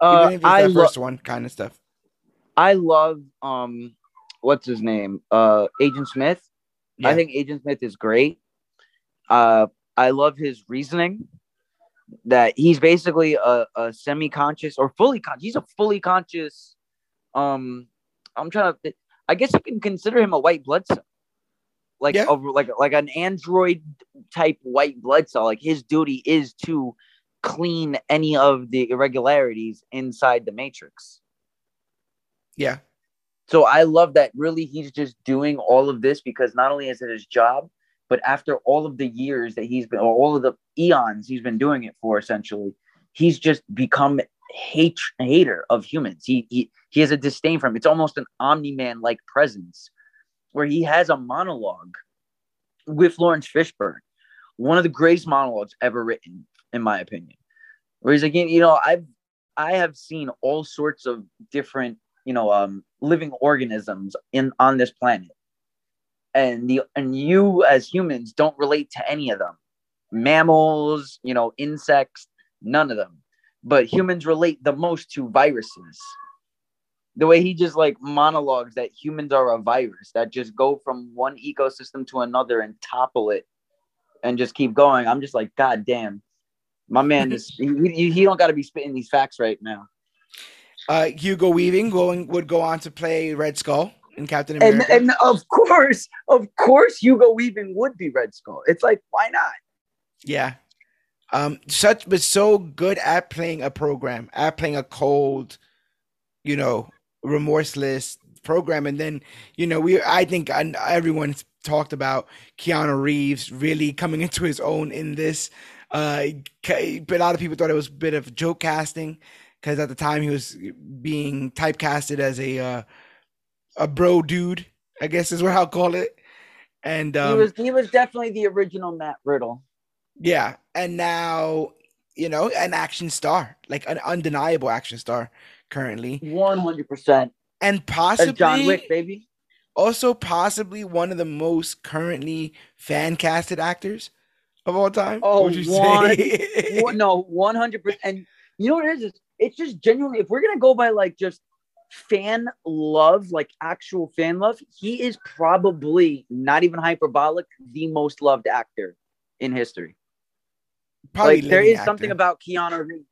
Uh, I the lo- first one kind of stuff. I love um, what's his name? Uh, Agent Smith. I think Agent Smith is great. Uh, I love his reasoning that he's basically a, a semi-conscious or fully conscious. He's a fully conscious. Um, I'm trying to. I guess you can consider him a white blood cell, like Yeah. a, like like an android type white blood cell. Like his duty is to clean any of the irregularities inside the matrix. Yeah. So I love that really he's just doing all of this because not only is it his job, but after all of the years that he's been, or all of the eons he's been doing it for, essentially, he's just become hate hater of humans. He he he has a disdain for him. It's almost an Omni Man like presence, where he has a monologue with Laurence Fishburne, one of the greatest monologues ever written, in my opinion. Where he's like, you know, I've I have seen all sorts of different you know um living organisms in on this planet and the and you as humans don't relate to any of them mammals you know insects none of them but humans relate the most to viruses the way he just like monologues that humans are a virus that just go from one ecosystem to another and topple it and just keep going i'm just like god damn my man is *laughs* he, he, he don't got to be spitting these facts right now Uh, Hugo Weaving going would go on to play Red Skull in Captain and America. and of course, of course, Hugo Weaving would be Red Skull. It's like, why not? Yeah. Um, such was so good at playing a program, at playing a cold, you know, remorseless program. And then, you know, we I think and everyone's talked about Keanu Reeves really coming *laughs* into his own in this. Uh, but a lot of people thought it was a bit of joke casting because at the time he was being typecasted as a uh, a bro dude, I guess is what I'll call it. And um, he was he was definitely the original Matt Riddle. Yeah, and now you know an action star, like an undeniable action star currently, One hundred percent. and That's possibly John Wick, baby. also possibly one of the most currently fan casted actors of all time. Oh, one- say? One- no, one hundred percent. And you know what it is? It's just genuinely. If we're gonna go by like just fan love, like actual fan love, he is probably not even hyperbolic, the most loved actor in history. Probably like there is something about Keanu Reeves.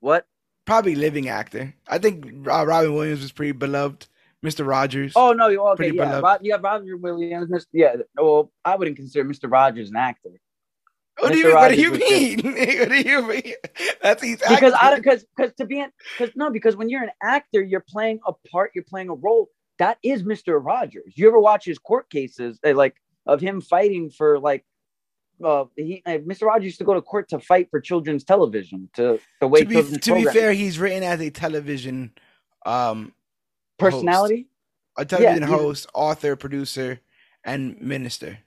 What? probably living actor. I think uh, Robin Williams was pretty beloved. Mr. Rogers. Oh no, you okay? Pretty Yeah, beloved. Rob, you have Roger Williams. Mr. Yeah, well, I wouldn't consider Mr. Rogers an actor what, do you, *laughs* what do you mean? what do you mean? That's he's because I acting. because because to be an because no because when you're an actor, you're playing a part, you're playing a role. That is Mr. Rogers. You ever watch his court cases, eh, like of him fighting for like. Uh, he uh, Mr. Rogers used to go to court to fight for children's television to the way to be to be fair, he's written as a television um personality. a television he's- host, author, producer, and minister.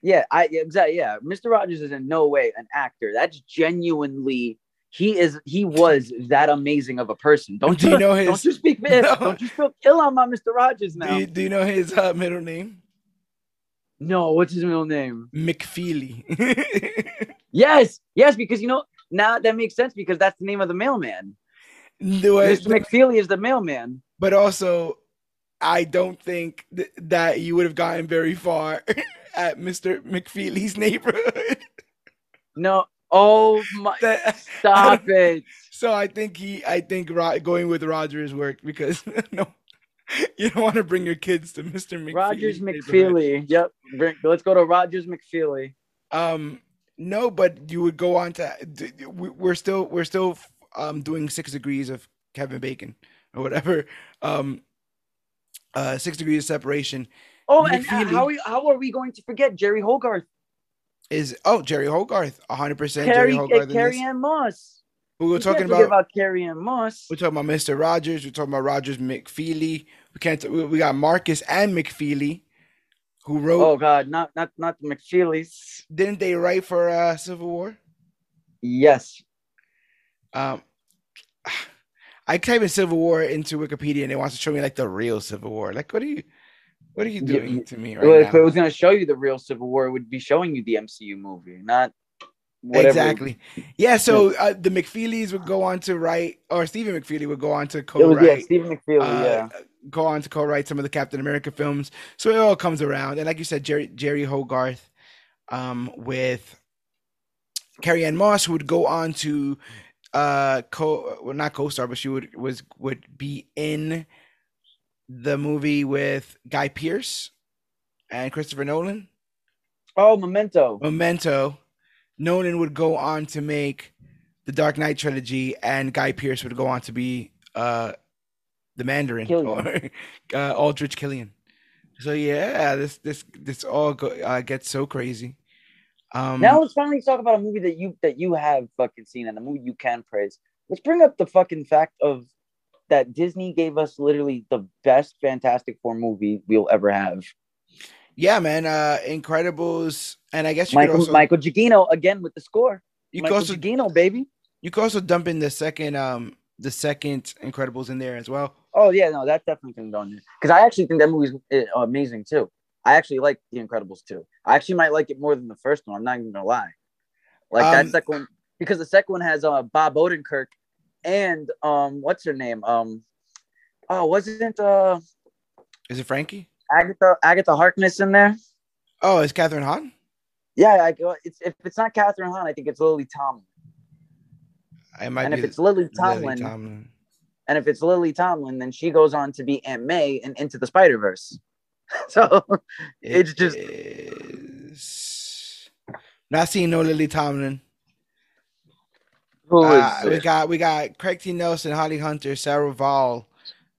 Yeah, I exactly. Yeah, Mr. Rogers is in no way an actor. That's genuinely he is. He was that amazing of a person. Don't Do you know his- Don't you speak? *laughs* No. Don't you speak ill on my Mr. Rogers now? Do you, do you know his uh, middle name? No, what's his middle name? McFeely. *laughs* Yes, yes, because you know now that makes sense because that's the name of the mailman. Do I- Mr. McFeely is the mailman. but also, I don't think th- that you would have gotten very far *laughs* at Mr. McFeely's neighborhood. *laughs* No, oh my! That- Stop it! So I think he, I think Ro- going with Rogers worked because no, *laughs* you don't want to bring your kids to Mr. McFeely. Rogers McFeely. Yep. Bring- Let's go to Rogers McFeely. Um, no, but you would go on to. d- d- we- We're still, we're still um doing six degrees of Kevin Bacon or whatever. Um, uh, six degrees of separation Oh, and uh, how we, how are we going to forget Jeri Hogarth? is oh Jeri Hogarth, hundred percent Jeri Hogarth. uh, Carrie. Anne Moss. We were We talking about, about Carrie Anne Moss. we're talking about Mr. Rogers. We're talking about Rogers McFeely. We can't. We got Markus and McFeely, who wrote. Oh God, not not not the McFeelys. Didn't they write for uh, Civil War? Yes. Um, I type in Civil War into Wikipedia and it wants to show me like the real Civil War. Like, what are you, what are you doing you- to me Well, right if it was going to show you the real Civil War, it would be showing you the MCU movie, not whatever. Exactly. Yeah. So uh, the McFeelys would go on to write, or Stephen McFeely would go on to It was yeah, co-write, Stephen McFeely. uh, yeah, go on to co-write some of the Captain America films. So it all comes around. And like you said, Jeri Jeri Hogarth, um, with Carrie Anne Moss, who would go on to uh co well not co-star, but she would was would be in the movie with Guy Pearce and Christopher Nolan. Oh, Memento. Memento. Nolan would go on to make the Dark Knight trilogy, and Guy Pearce would go on to be uh the Mandarin Killian. *laughs* or uh, Aldrich Killian. So yeah, this this this all go, uh, gets so crazy. Um, Now let's finally talk about a movie that you that you have fucking seen and a movie you can praise. Let's bring up the fucking fact of that Disney gave us literally the best Fantastic Four movie we'll ever have. yeah, man, uh, Incredibles, and I guess you Michael could also Michael Giacchino again with the score. you Michael also Giacchino, baby. you could also dump in the second um the second Incredibles in there as well. Oh yeah, no, that definitely can go in there because I actually think that movie's uh, amazing too. I actually like The Incredibles too. I actually might like it more than the first one. I'm not even gonna lie. Like Um, that second one because the second one has uh Bob Odenkirk and um what's her name um oh wasn't uh Is it Frankie? Agatha Agatha Harkness in there? Oh, is Kathryn Hahn. Yeah, I, it's if it's not Kathryn Hahn, I think it's Lily Tomlin. I might And if it's Lily Lily Tomlin, Tomlin. And if it's Lily Tomlin, then she goes on to be Aunt May in Into the Spider Verse. *laughs* so It's just- is- not seeing no Lily Tomlin. who is Uh, we got we got Craig T. Nelson, Holly Hunter, Sarah Vowell,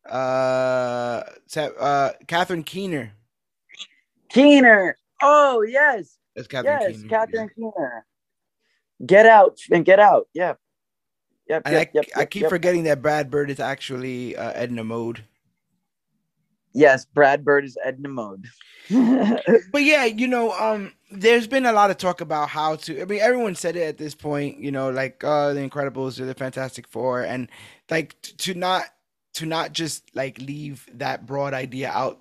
uh, uh, Catherine Keener. Keener? Oh yes, That's Catherine yes, Keener. Catherine Keener. Get out and get out. Yep. Yep. And yep, I, yep, I keep forgetting that Brad Bird is actually uh, Edna Mode. Yes, Brad Bird is Edna Mode. *laughs* But yeah, you know, um, there's been a lot of talk about how to. I mean, everyone said it at this point. You know, like uh, the Incredibles or the Fantastic Four, and like t- to not to not just like leave that broad idea out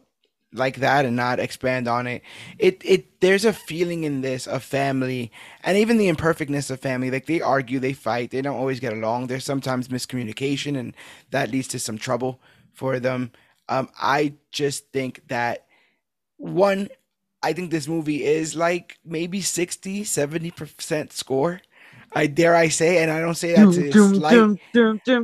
like that and not expand on it. It it there's a feeling in this of family and even the imperfectness of family. Like they argue, they fight, they don't always get along. There's sometimes miscommunication, and that leads to some trouble for them. Um, I just think that one I think this movie is like maybe 60, 70% score. I dare I say, and I don't say that to slight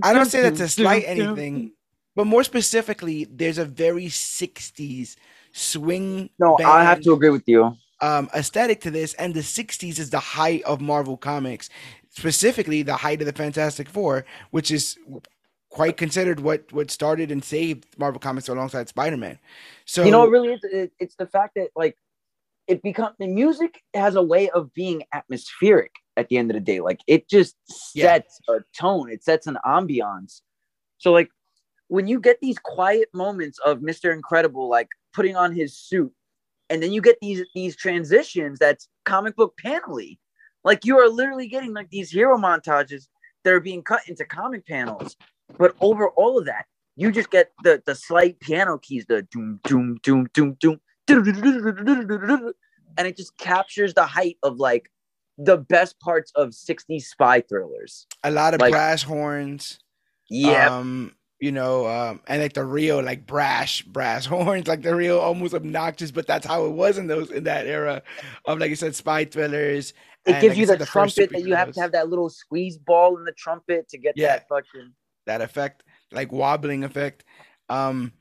I don't say that to slight anything, but more specifically, there's a very 60s swing No, I have to agree with you. um aesthetic to this, and the 60s is the height of Marvel Comics, specifically the height of the Fantastic Four, which is quite considered what what started and saved Marvel Comics alongside Spider-Man. So you know, it really is. It, it's the fact that like it become the music has a way of being atmospheric at the end of the day. Like it just Yeah. sets a tone. It sets an ambiance. So like when you get these quiet moments of Mr. Incredible, like putting on his suit, and then you get these these transitions that's comic book panely. Like you are literally getting like these hero montages that are being cut into comic panels. But over all of that, you just get the the slight piano keys, the doom doom doom doom doom, and it just captures the height of like the best parts of 60s spy thrillers. a lot of like- brass horns. Yeah, Um, you know, um, and like the real like brash brass *laughs* horns, like the real almost obnoxious, but that's how it was in those in that era of like you said, spy thrillers. it gives like you the, first trumpet that you have to have that little squeeze ball in the trumpet to get Yeah. that fucking. that effect, like wobbling effect. Um,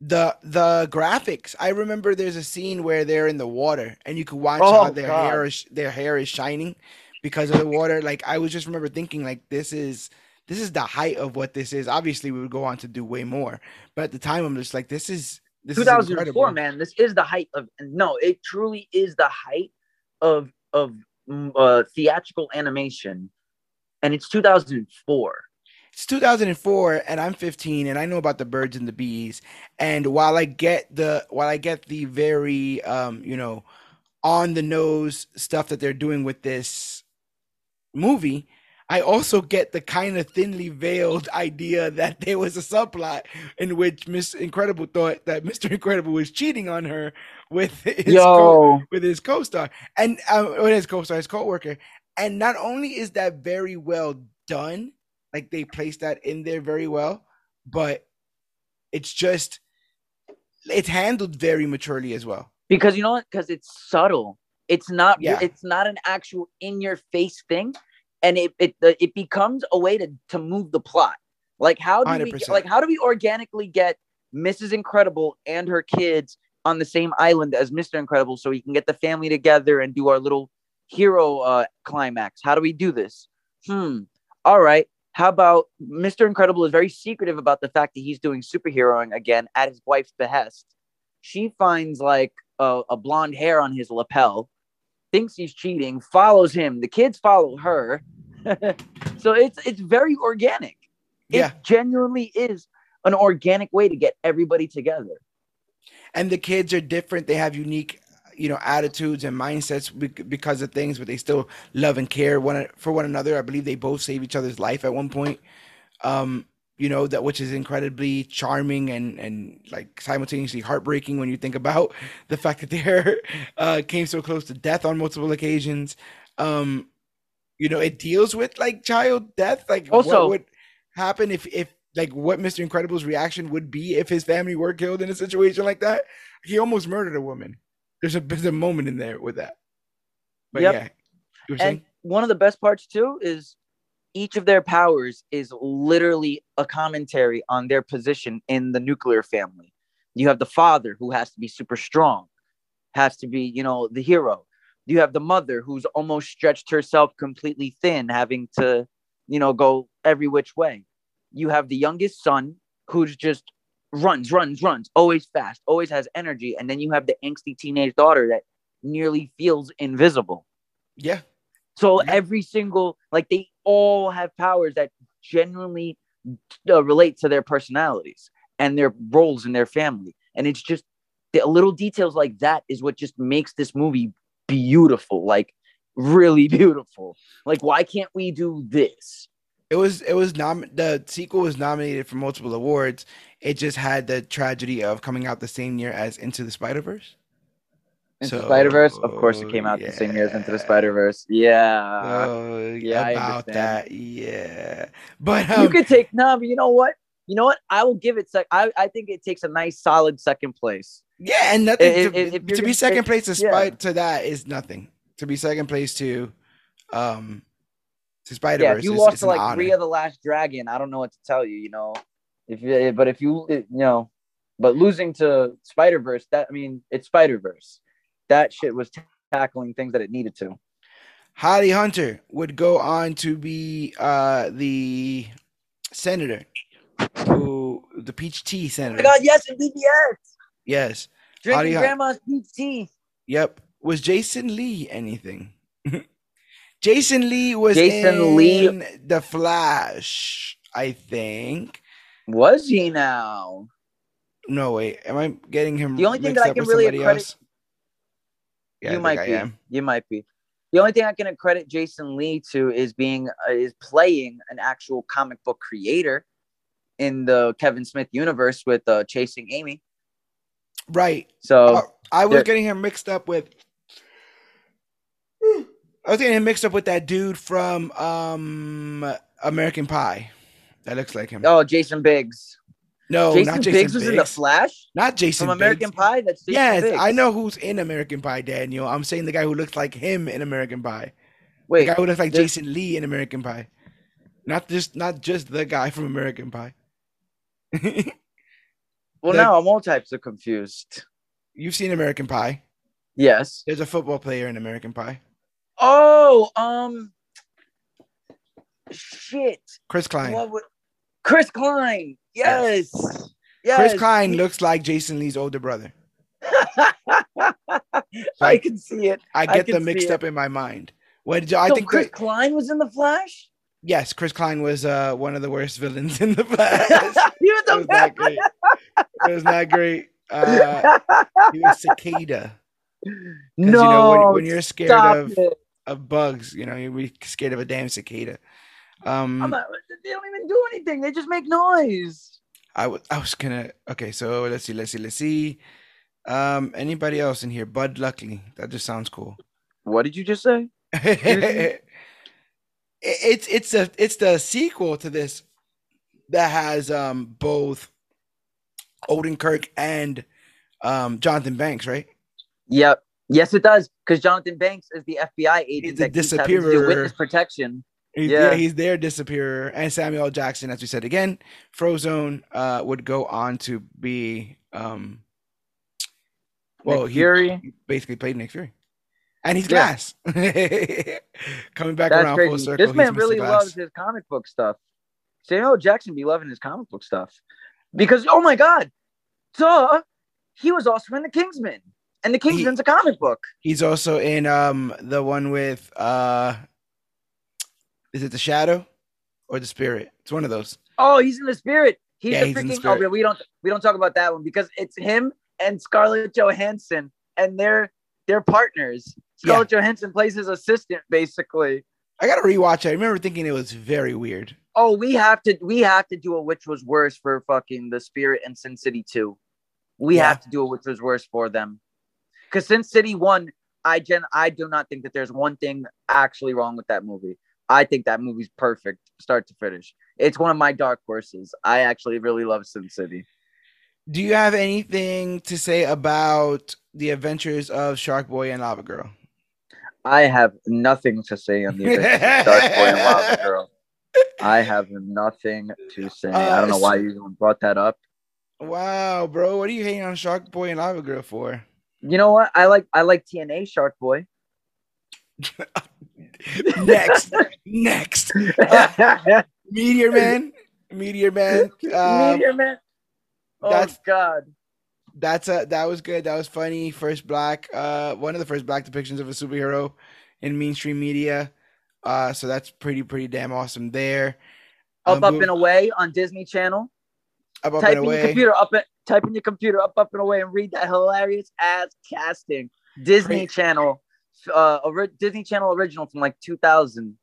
the the graphics. I remember there's a scene where they're in the water and you can watch Oh, how their God. hair is their hair is shining because of the water. Like I was just remember thinking like this is this is the height of what this is. Obviously, we would go on to do way more, but at the time, I'm just like this is this is 2004, incredible. man. This is the height of no, it truly is the height of of mm, uh, theatrical animation, and it's 2004. It's 2004 and I'm 15 and I know about the birds and the bees and while I get the while I get the very um you know on the nose stuff that they're doing with this movie I also get the kind of thinly veiled idea that there was a subplot in which Miss Incredible thought that Mr. Incredible was cheating on her with his co- with his co-star and uh, with his co-star, his co-worker, And not only is that very well done, like they placed that in there very well, but it's just it's handled very maturely as well. because you know what? Because it's subtle. It's not. Yeah. It's not an actual in your face thing, and it it it becomes a way to to move the plot. Like how do we 100%. like how do we organically get Mrs. Incredible and her kids on the same island as Mr. Incredible so we can get the family together and do our little hero uh climax? How do we do this? Hmm. All right. How about Mr. Incredible is very secretive about the fact that he's doing superheroing again at his wife's behest. She finds like a, a blonde hair on his lapel, thinks he's cheating, follows him. The kids follow her. *laughs* so it's it's very organic. It Yeah. genuinely is an organic way to get everybody together. and the kids are different they have unique you know attitudes and mindsets because of things but they still love and care one for one another i believe they both save each other's life at one point um you know that which is incredibly charming and and like simultaneously heartbreaking when you think about the fact that *laughs* they uh came so close to death on multiple occasions. Um you know it deals with like child death like Also- what would happen if if like what mr incredible's reaction would be if his family were killed in a situation like that. He almost murdered a woman. There's a there's a moment in there with that. But Yep. yeah. And saying? one of the best parts too is each of their powers is literally a commentary on their position in the nuclear family. You have the father who has to be super strong, has to be, you know, the hero. You have the mother who's almost stretched herself completely thin, having to, you know, go every which way. You have the youngest son who's just runs, runs, runs, always fast, always has energy. And then you have the angsty teenage daughter that nearly feels invisible. yeah So Yeah. every single like they all have powers that genuinely uh, relate to their personalities and their roles in their family, and it's just the little details like that is what just makes this movie beautiful, like really *laughs* beautiful. Like why can't we do this? it was it was nom the sequel was nominated for multiple awards it just had the tragedy of coming out the same year as into the spider-verse Into So, Spider Verse, of course, it came out the same year as Into the yeah. Spider Verse. Yeah, Oh, yeah, about that yeah but you um, could take no, but you know what? You know what? I will give it. Sec- I I think it takes a nice solid second place. Yeah, and nothing to, to be second place to yeah. to that is nothing. To be second place to um to Spider yeah, Verse if you is, lost to like honor. Rhea the Last Dragon, I don't know what to tell you. You know, if you, but if you you know, but losing to Spider Verse, that I mean, it's Spider Verse. That shit was t- tackling things that it needed to. Holly Hunter would go on to be uh the senator who the peach tea senator. Oh my. God, yes, and BBS Yes. drinking Howdy, hi- grandma's peach tea. Yep. Was Jason Lee anything? *laughs* Jason Lee was Jason in Lee- the Flash, I think. Was he now? No, wait. Am I getting him The only thing that I can really somebody accredit- else? Yeah, you think might be. You might be. The only thing I can credit Jason Lee to is being uh, is playing an actual comic book creator in the Kevin Smith universe with uh, Chasing Amy. Right. So Oh, I was getting him mixed up with. I was getting him mixed up with that dude from um American Pie. That looks like him. oh, Jason Biggs. No, Jason, not Jason Biggs was in the Flash Not Jason from American Biggs. Pie. That's Jason Yes, Biggs. I know who's in American Pie, Daniel. I'm saying the guy who looks like him in American Pie. Wait, the guy who looks like Jason Lee in American Pie. Not just not just the guy from American Pie. *laughs* well, the- now I'm all types of confused. You've seen American Pie. Yes. There's a football player in American Pie. Oh, um, shit. Chris Klein. What would Chris Klein? Yes. Yes. Chris Klein looks like Jason Lee's older brother. *laughs* I can see it. I I get can them mixed up in my mind. What did you, I think Chris that, Klein was in the Flash. yes, Chris Klein was uh, one of the worst villains in the *laughs* Flash. *laughs* he was it was not great. It was not great. Uh, he was cicada. no, you know, when- when you're scared of- it. Of bugs, you know, you'd be scared of a damn cicada. Um, I'm not- they don't even do anything. They just make noise. I was I was gonna okay, so let's see, let's see, let's see. Um, anybody else in here? Bud Luckey. That just sounds cool. What did you just say? *laughs* It's it's a it's the sequel to this that has um both Odenkirk and um Jonathan Banks, right? Yep. Yes, it does. Because Jonathan Banks is the FBI He's agent the that keeps having to do witness protection. He's, yeah. Yeah. he's their disappearer. And Samuel Jackson, as we said again, Frozone uh, would go on to be um, well, Nick he, Fury. he basically played Nick Fury, and he's Yeah. Glass. *laughs* Coming back That's around full crazy. circle, This man really loves his comic book stuff. Samuel Jackson be loving his comic book stuff because oh my god, duh, he was also in the Kingsman, and the Kingsman's a comic book. He's also in um the one with uh, is it the Shadow or the Spirit? It's one of those. Oh, he's in the Spirit. He's Yeah, the he's in the freaking. Spirit. oh, but we don't we don't talk about that one because it's him and Scarlett Johansson, and they're they're partners. Yeah. Scarlett Johansson plays his assistant, basically. I gotta rewatch it. I remember thinking it was very weird. Oh, we have to we have to do a which was worse for fucking the Spirit and Sin City 2. We Yeah. have to do a which was worse for them. Because Sin City 1, I gen I do not think that there's one thing actually wrong with that movie. I think that movie's perfect, start to finish. It's one of my dark horses. I actually really love Sin City. Do you have anything to say about the adventures of Shark Boy and Lava Girl? I have nothing to say on the adventures of Shark Boy and Lava *laughs* Girl. I have nothing to say. I don't know uh, why you brought that up. Wow, bro, what are you hating on Shark Boy and Lava Girl for? You know what? I like I like TNA Shark Boy. *laughs* next, next, *laughs* Meteor Man, Meteor Man. Um, Meteor Man. Oh that's- God. that's a that was good. That was funny. First black, uh, one of the first black depictions of a superhero in mainstream media. Uh, so that's pretty pretty damn awesome there. Up, Um, up, and away on Disney Channel. up, up type and in your computer up, and, type in your computer up, up and away, and read that hilarious ass casting. Disney Great. Channel, uh, Disney Channel original from like 2000.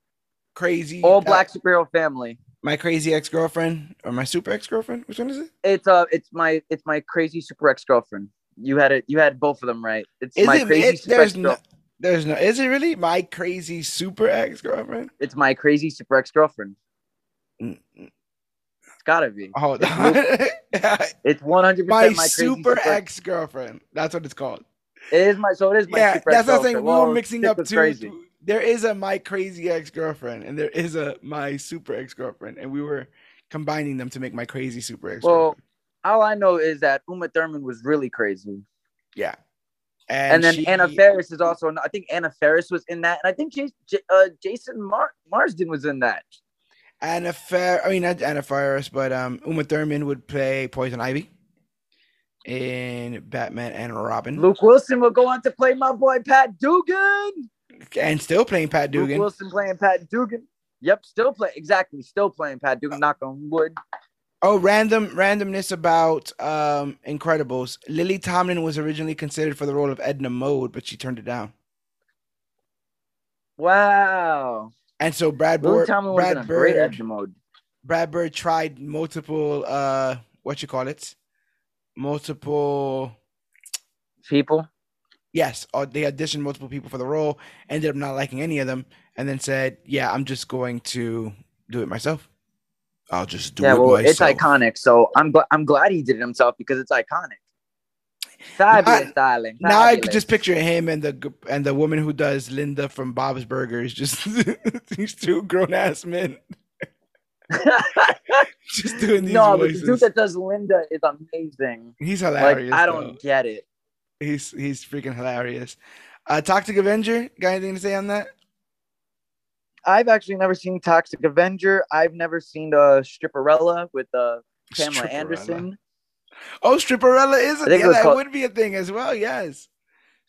Crazy. All uh, black superhero family. my crazy ex girlfriend or my super ex girlfriend. Which one is it? It's uh, it's my it's my crazy super ex girlfriend. You had it. You had both of them right. It's Is my it? crazy it super there's ex no. There's no. Is it really my crazy super ex girlfriend? It's my crazy super ex girlfriend. It's gotta be. Hold It's on. *laughs* It's 100 my, percent my super ex girlfriend. That's what it's called. It is my so it is my yeah, that's what I'm saying. We were mixing up two. crazy. There is a my crazy ex girlfriend, and there is a my super ex girlfriend, and we were combining them to make my crazy super ex Well, all I know is that Uma Thurman was really crazy. yeah. And, then she- Anna Faris is also. I think Anna Faris was in that, and I think J- J- uh, Jason Mar- Marsden was in that. Anna Fer I mean not Anna Faris, but um Uma Thurman would play Poison Ivy in Batman and Robin. Luke Wilson will go on to play my boy Pat Dugan. and still playing Pat Dugan. Luke. Wilson playing Pat Dugan. Yep, still play exactly, still playing Pat Dugan. Knock on wood. Oh, random randomness about um Incredibles. Lily Tomlin was originally considered for the role of Edna Mode, but she turned it down. Wow, And so Brad Bird, Brad a great Bird, Edna mode. Brad Bird tried multiple uh what you call it? Multiple People. yes, uh, they auditioned multiple people for the role, ended up not liking any of them, and then said, "Yeah, I'm just going to do it myself. I'll just do yeah, it well, myself." it's iconic. So I'm gl- I'm glad he did it himself because it's iconic. Fabulous, Now- darling. Now I could just picture him and the and the woman who does Linda from Bob's Burgers, just *laughs* these two grown ass men, *laughs* just doing these no, but the voices. dude that does Linda is amazing. he's Like hilarious. I don't get it. He's he's freaking hilarious. Uh, Toxic Avenger, got anything to say on that? I've actually never seen Toxic Avenger. I've never seen uh, Stripperella with uh, Pamela Stripperella. Anderson. Oh, Stripperella is a, yeah, that called- would be a thing as well. Yes,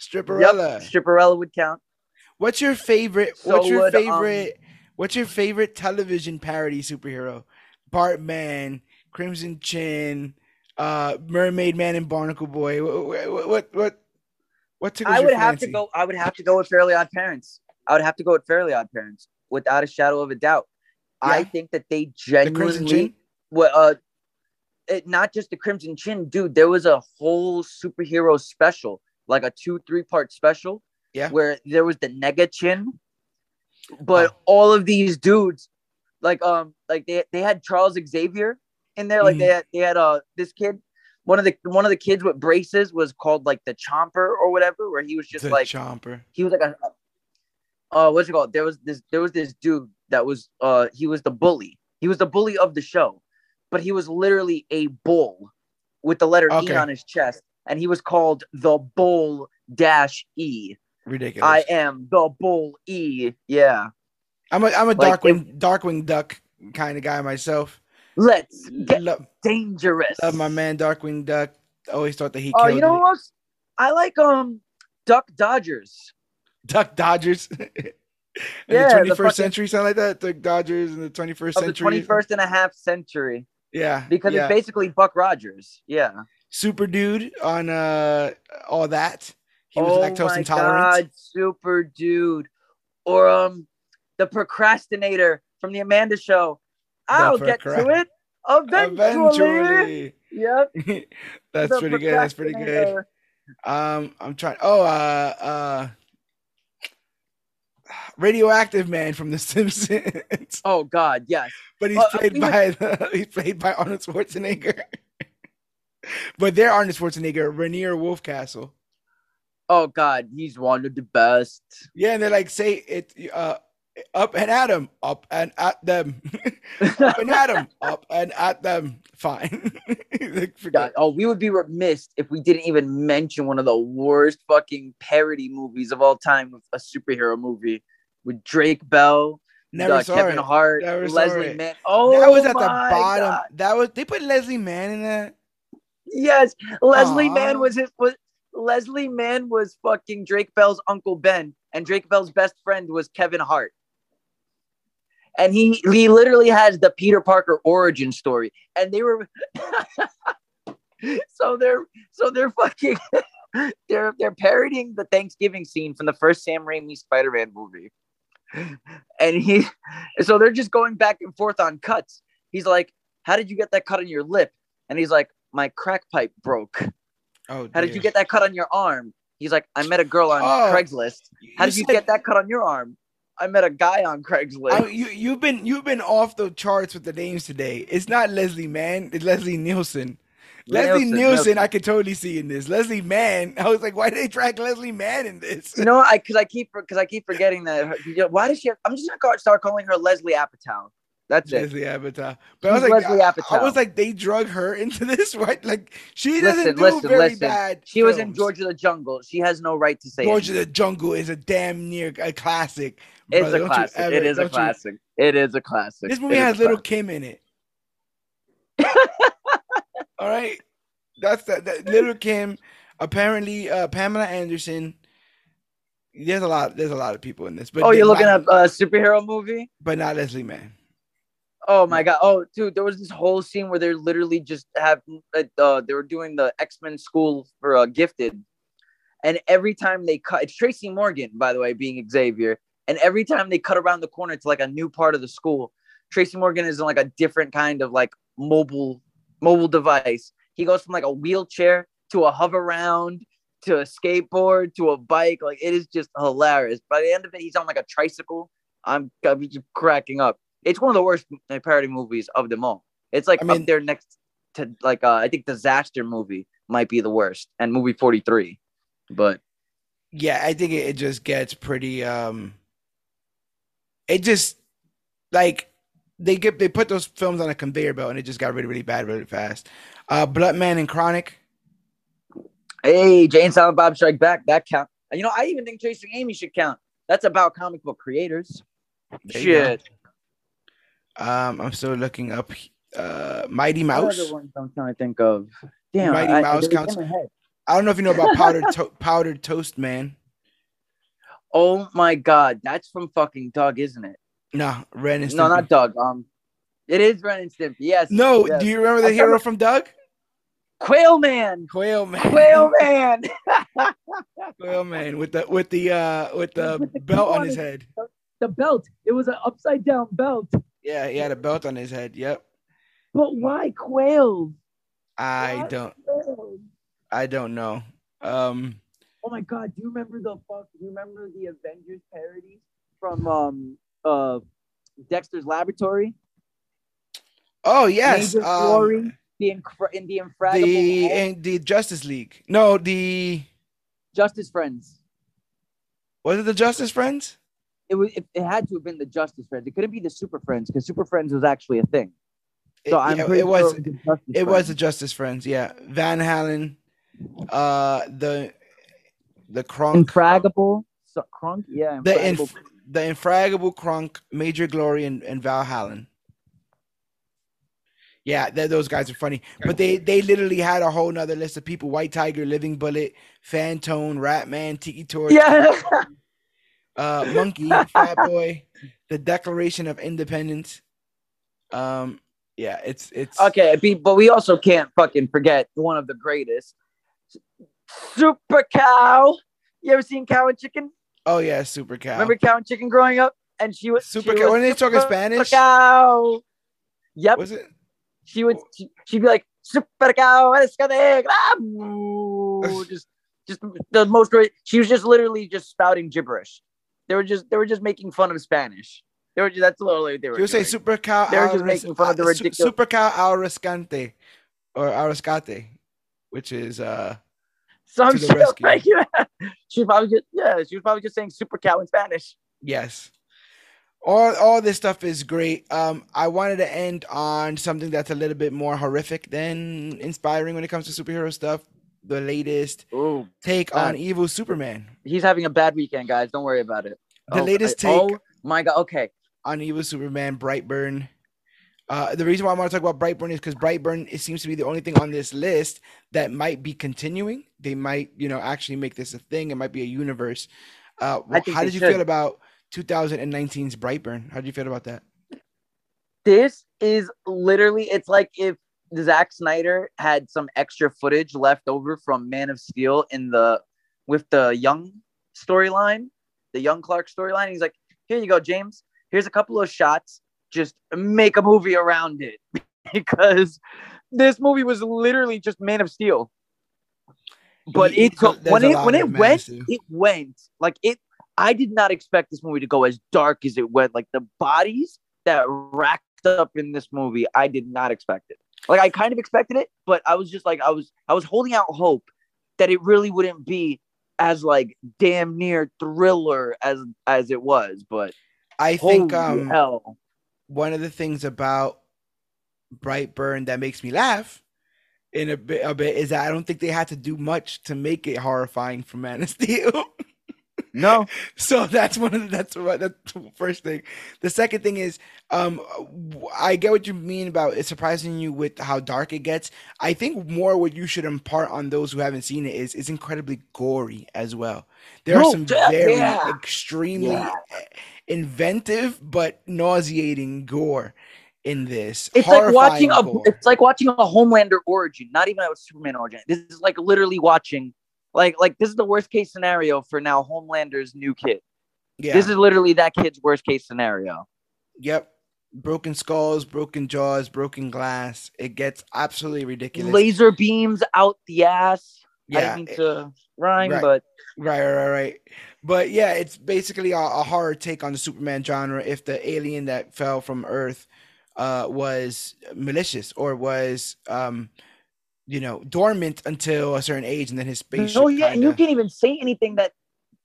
Stripperella. Yep, Stripperella would count. What's your favorite? So what's your would, um, favorite? What's your favorite television parody superhero? Bartman, Crimson Chin, uh, Mermaid Man, and Barnacle Boy. What what what what, what tickles I would have to go. I would have to go with Fairly Odd Parents. I would have to go with Fairly Odd Parents without a shadow of a doubt. Yeah. I think that they The Crimson genuinely, Chin. well, uh, it, not just the Crimson Chin, dude. There was a whole superhero special, like a two, three part special, Yeah. where there was the Nega Chin. But Oh. all of these dudes, like um, like they they had Charles Xavier in there. Like they Mhm. had they had uh this kid. One of the one of the kids with braces was called like the Chomper or whatever, where he was just the like chomper. he was like a uh what's it called? There was this there was this dude that was uh he was the bully. He was the bully of the show, but he was literally a bull with the letter Okay. E on his chest, and he was called the Bull Dash E. Ridiculous. I am the Bull E. Yeah. I'm a I'm a Like, Darkwing Darkwing Duck kind of guy myself. Let's get Love, dangerous. love my man Darkwing Duck. Always thought that he Oh, killed you know what? else? I like um Duck Dodgers. Duck Dodgers. *laughs* In Yeah, the the 21st fucking- century, something like that. Duck Dodgers in the 21st Of the century. 21st and a half century Yeah, because yeah. it's basically Buck Rogers. Yeah. Super Dude on uh all that. He was oh lactose my intolerant. God, super dude. Or um the procrastinator from the Amanda show. I'll get to it eventually. Eventually. Yep. *laughs* That's the pretty good. That's pretty good. Um, I'm trying. Oh, uh, uh, radioactive man from The Simpsons, *laughs* Oh God, yes. but he's uh, played by the, *laughs* he's played by Arnold Schwarzenegger. but they're Arnold Schwarzenegger, Rainier Wolfcastle. Oh God, he's one of the best. Yeah, and they're like, say it, uh, up and at them, up and at them, *laughs* up and at them, up and at them. Fine. *laughs* Like, God, oh, we would be remiss if we didn't even mention one of the worst fucking parody movies of all time with a superhero movie with Drake Bell, Never uh, saw Kevin it. Hart, Never Leslie. Mann. Oh, that was at the bottom. God. That was they put Leslie Mann in that. Yes, Leslie. Mann was his was Leslie Mann was fucking Drake Bell's uncle Ben, and Drake Bell's best friend was Kevin Hart. And he he literally has the Peter Parker origin story, and they were *laughs* so they're so they're fucking *laughs* they're they're parodying the Thanksgiving scene from the first Sam Raimi Spider-Man movie, and he so they're just going back and forth on cuts. He's like, "How did you get that cut on your lip?" And he's like, "My crack pipe broke." Oh, How did you get that cut on your arm? He's like, I met a girl on Oh, Craigslist. How did you said- get that cut on your arm? I met a guy on Craigslist. I, you you've been you've been off the charts with the names today. It's not Leslie Mann. It's Leslie Nielsen. Leslie Nielsen, Nielsen, Nielsen. I could totally see in this. Leslie Mann. *laughs* I was like, why did they drag Leslie Mann in this? you know, I because I keep because I keep forgetting that. Her, why does she? Have, I'm just gonna start calling her Leslie Apatow. That's it. Leslie Apatow. But I was like, Leslie I, I was like, they drug her into this, *laughs* right? Like, she doesn't Listen, do listen, very listen. bad. She was in films. George of the Jungle. She has no right to say George of it. the Jungle is a damn near a classic. It's brother. a Don't classic. ever- it is a don't you- classic. It is a classic. This movie It has little classic. Kim in it. *laughs* All right, that's that, that little Kim. Apparently, uh, Pamela Anderson. There's a lot. There's a lot of people in this, but Oh, you're looking at a superhero movie? but not Leslie Mann. Oh my god! Oh, dude, there was this whole scene where they're literally just have uh, they were doing the X Men school for uh, gifted, and every time they cut, it's Tracy Morgan, by the way, being Xavier, and every time they cut around the corner to like a new part of the school, Tracy Morgan is in like a different kind of like mobile mobile device. He goes from like a wheelchair to a hover round to a skateboard to a bike. Like it is just hilarious. By the end of it, he's on like a tricycle. I'm, I'm just cracking up. It's one of the worst parody movies of them all. It's like I mean- up there next to like uh, I think Disaster movie might be the worst, and movie forty three. But Yeah, I think it, just gets pretty. um It just like they get they put those films on a conveyor belt and it just got really really bad really fast. Uh, Bluntman and Chronic. hey, Jane Silent Bob Strike Back that count. You know, I even think Chasing Amy should count. That's about comic book creators. There. Shit. Um, I'm still looking up. Uh, Mighty Mouse. I'm trying to think of? Damn, Mighty I- I- Mouse they're counts. in my head. I don't know if you know about powdered *laughs* to- powdered toast man. Oh my god, that's from fucking Doug, isn't it? No, Ren and No, not Doug. Um, it is Ren and Stimpy. Yes. No, yes. do you remember the I hero from Doug? Quail Man. Quail Man. Quail *laughs* Man. Quail Man with the with the uh with the With the belt on his head. the belt. It was an upside down belt. Yeah, he had a belt on his head. Yep. But why quails? I What? don't Quails. I don't know. Um Oh my god, do you remember the fuck? Do you remember the Avengers parody from um uh Dexter's Laboratory. Oh yes, Major um, Glory, the incre- in the Infraggable the in the Justice League. No, the Justice Friends. was it the Justice Friends? It was. It, it had to have been the Justice Friends. It couldn't be the Super Friends because Super Friends was actually a thing. So it, I'm yeah, pretty it was. sure it was, the Justice It was the Friends. Justice Friends. Yeah, Van Halen, uh, the the Krunk, Infraggable. So, Krunk. Yeah. the Infraggable. inf- the Infraggable Krunk, Major Glory, and, and Valhallen. Yeah, th- those guys are funny, but they they literally had a whole nother list of people: White Tiger, Living Bullet, Fantone, Ratman, Tiki Torch, yeah. *laughs* uh, Monkey, Fat Boy, the Declaration of Independence. Um, yeah, it's it's Okay, but we also can't fucking forget one of the greatest, Super Cow. You ever seen Cow and Chicken? Oh yeah, Super Cow. Remember Cow and Chicken growing up? And she was Super she Cow. When they talking Super Spanish? Cow. Yep. Was it? She would. She, she'd be like Super Cow. escade, ah," *laughs* Just, just the most. great- She was just literally just spouting gibberish. They were just. They were just making fun of Spanish. They were. Just, that's literally what they were. You say. Super Cow. They were just making fun of the uh, ridiculous- Super Cow al rescate, or al which is uh some shit like *laughs* that. She was probably just. Yeah. She was probably just saying Super Cow in Spanish. yes. All all this stuff is great. Um, I wanted to end on something that's a little bit more horrific than inspiring when it comes to superhero stuff. The latest Ooh. take Uh, on evil Superman. He's having a bad weekend, guys. Don't worry about it. The Oh, latest I- take Oh my god. Okay. on Evil Superman, Brightburn. Uh, the reason why I want to talk about Brightburn is because Brightburn it seems to be the only thing on this list that might be continuing. They might, you know, actually make this a thing. It might be a universe. Uh, how did you should. feel about 2019's Brightburn? How did you feel about that? this is literally it's like if Zack Snyder had some extra footage left over from Man of Steel in the with the young storyline, the young Clark storyline. He's like, here you go, James. Here's a couple of shots. Just make a movie around it. *laughs* because this movie was literally just Man of Steel. But it took when it when it went, it went like it I did not expect this movie to go as dark as it went. Like the bodies that racked up in this movie, I did not expect it. Like I kind of expected it, but I was just like I was I was holding out hope that it really wouldn't be as like damn near thriller as as it was. But I think um, hell, one of the things about Brightburn that makes me laugh in a bit, a bit is that I don't think they had to do much to make it horrifying for Man of Steel. *laughs* no, *laughs* So that's one of the, that's that's the first thing. The second thing is, um, I get what you mean about it surprising you with how dark it gets. I think more what you should impart on those who haven't seen it is it's incredibly gory as well. There are some very yeah. extremely Yeah. inventive but nauseating gore in this. it's like watching a gore. it's like watching a Homelander origin, not even a Superman origin. This is like literally watching. Like, like this is the worst case scenario for now. Homelander's new kid. yeah. This is literally that kid's worst case scenario. Yep. Broken skulls, broken jaws, broken glass. It gets absolutely ridiculous. Laser beams out the ass. I yeah. didn't mean to rhyme, right. but Right, right, right. But yeah, it's basically a, a horror take on the Superman genre. If the alien that fell from Earth uh, was malicious or was, um, you know, dormant until a certain age, and then his spaceship. Oh, no, yeah, and you kinda- can't even say anything that.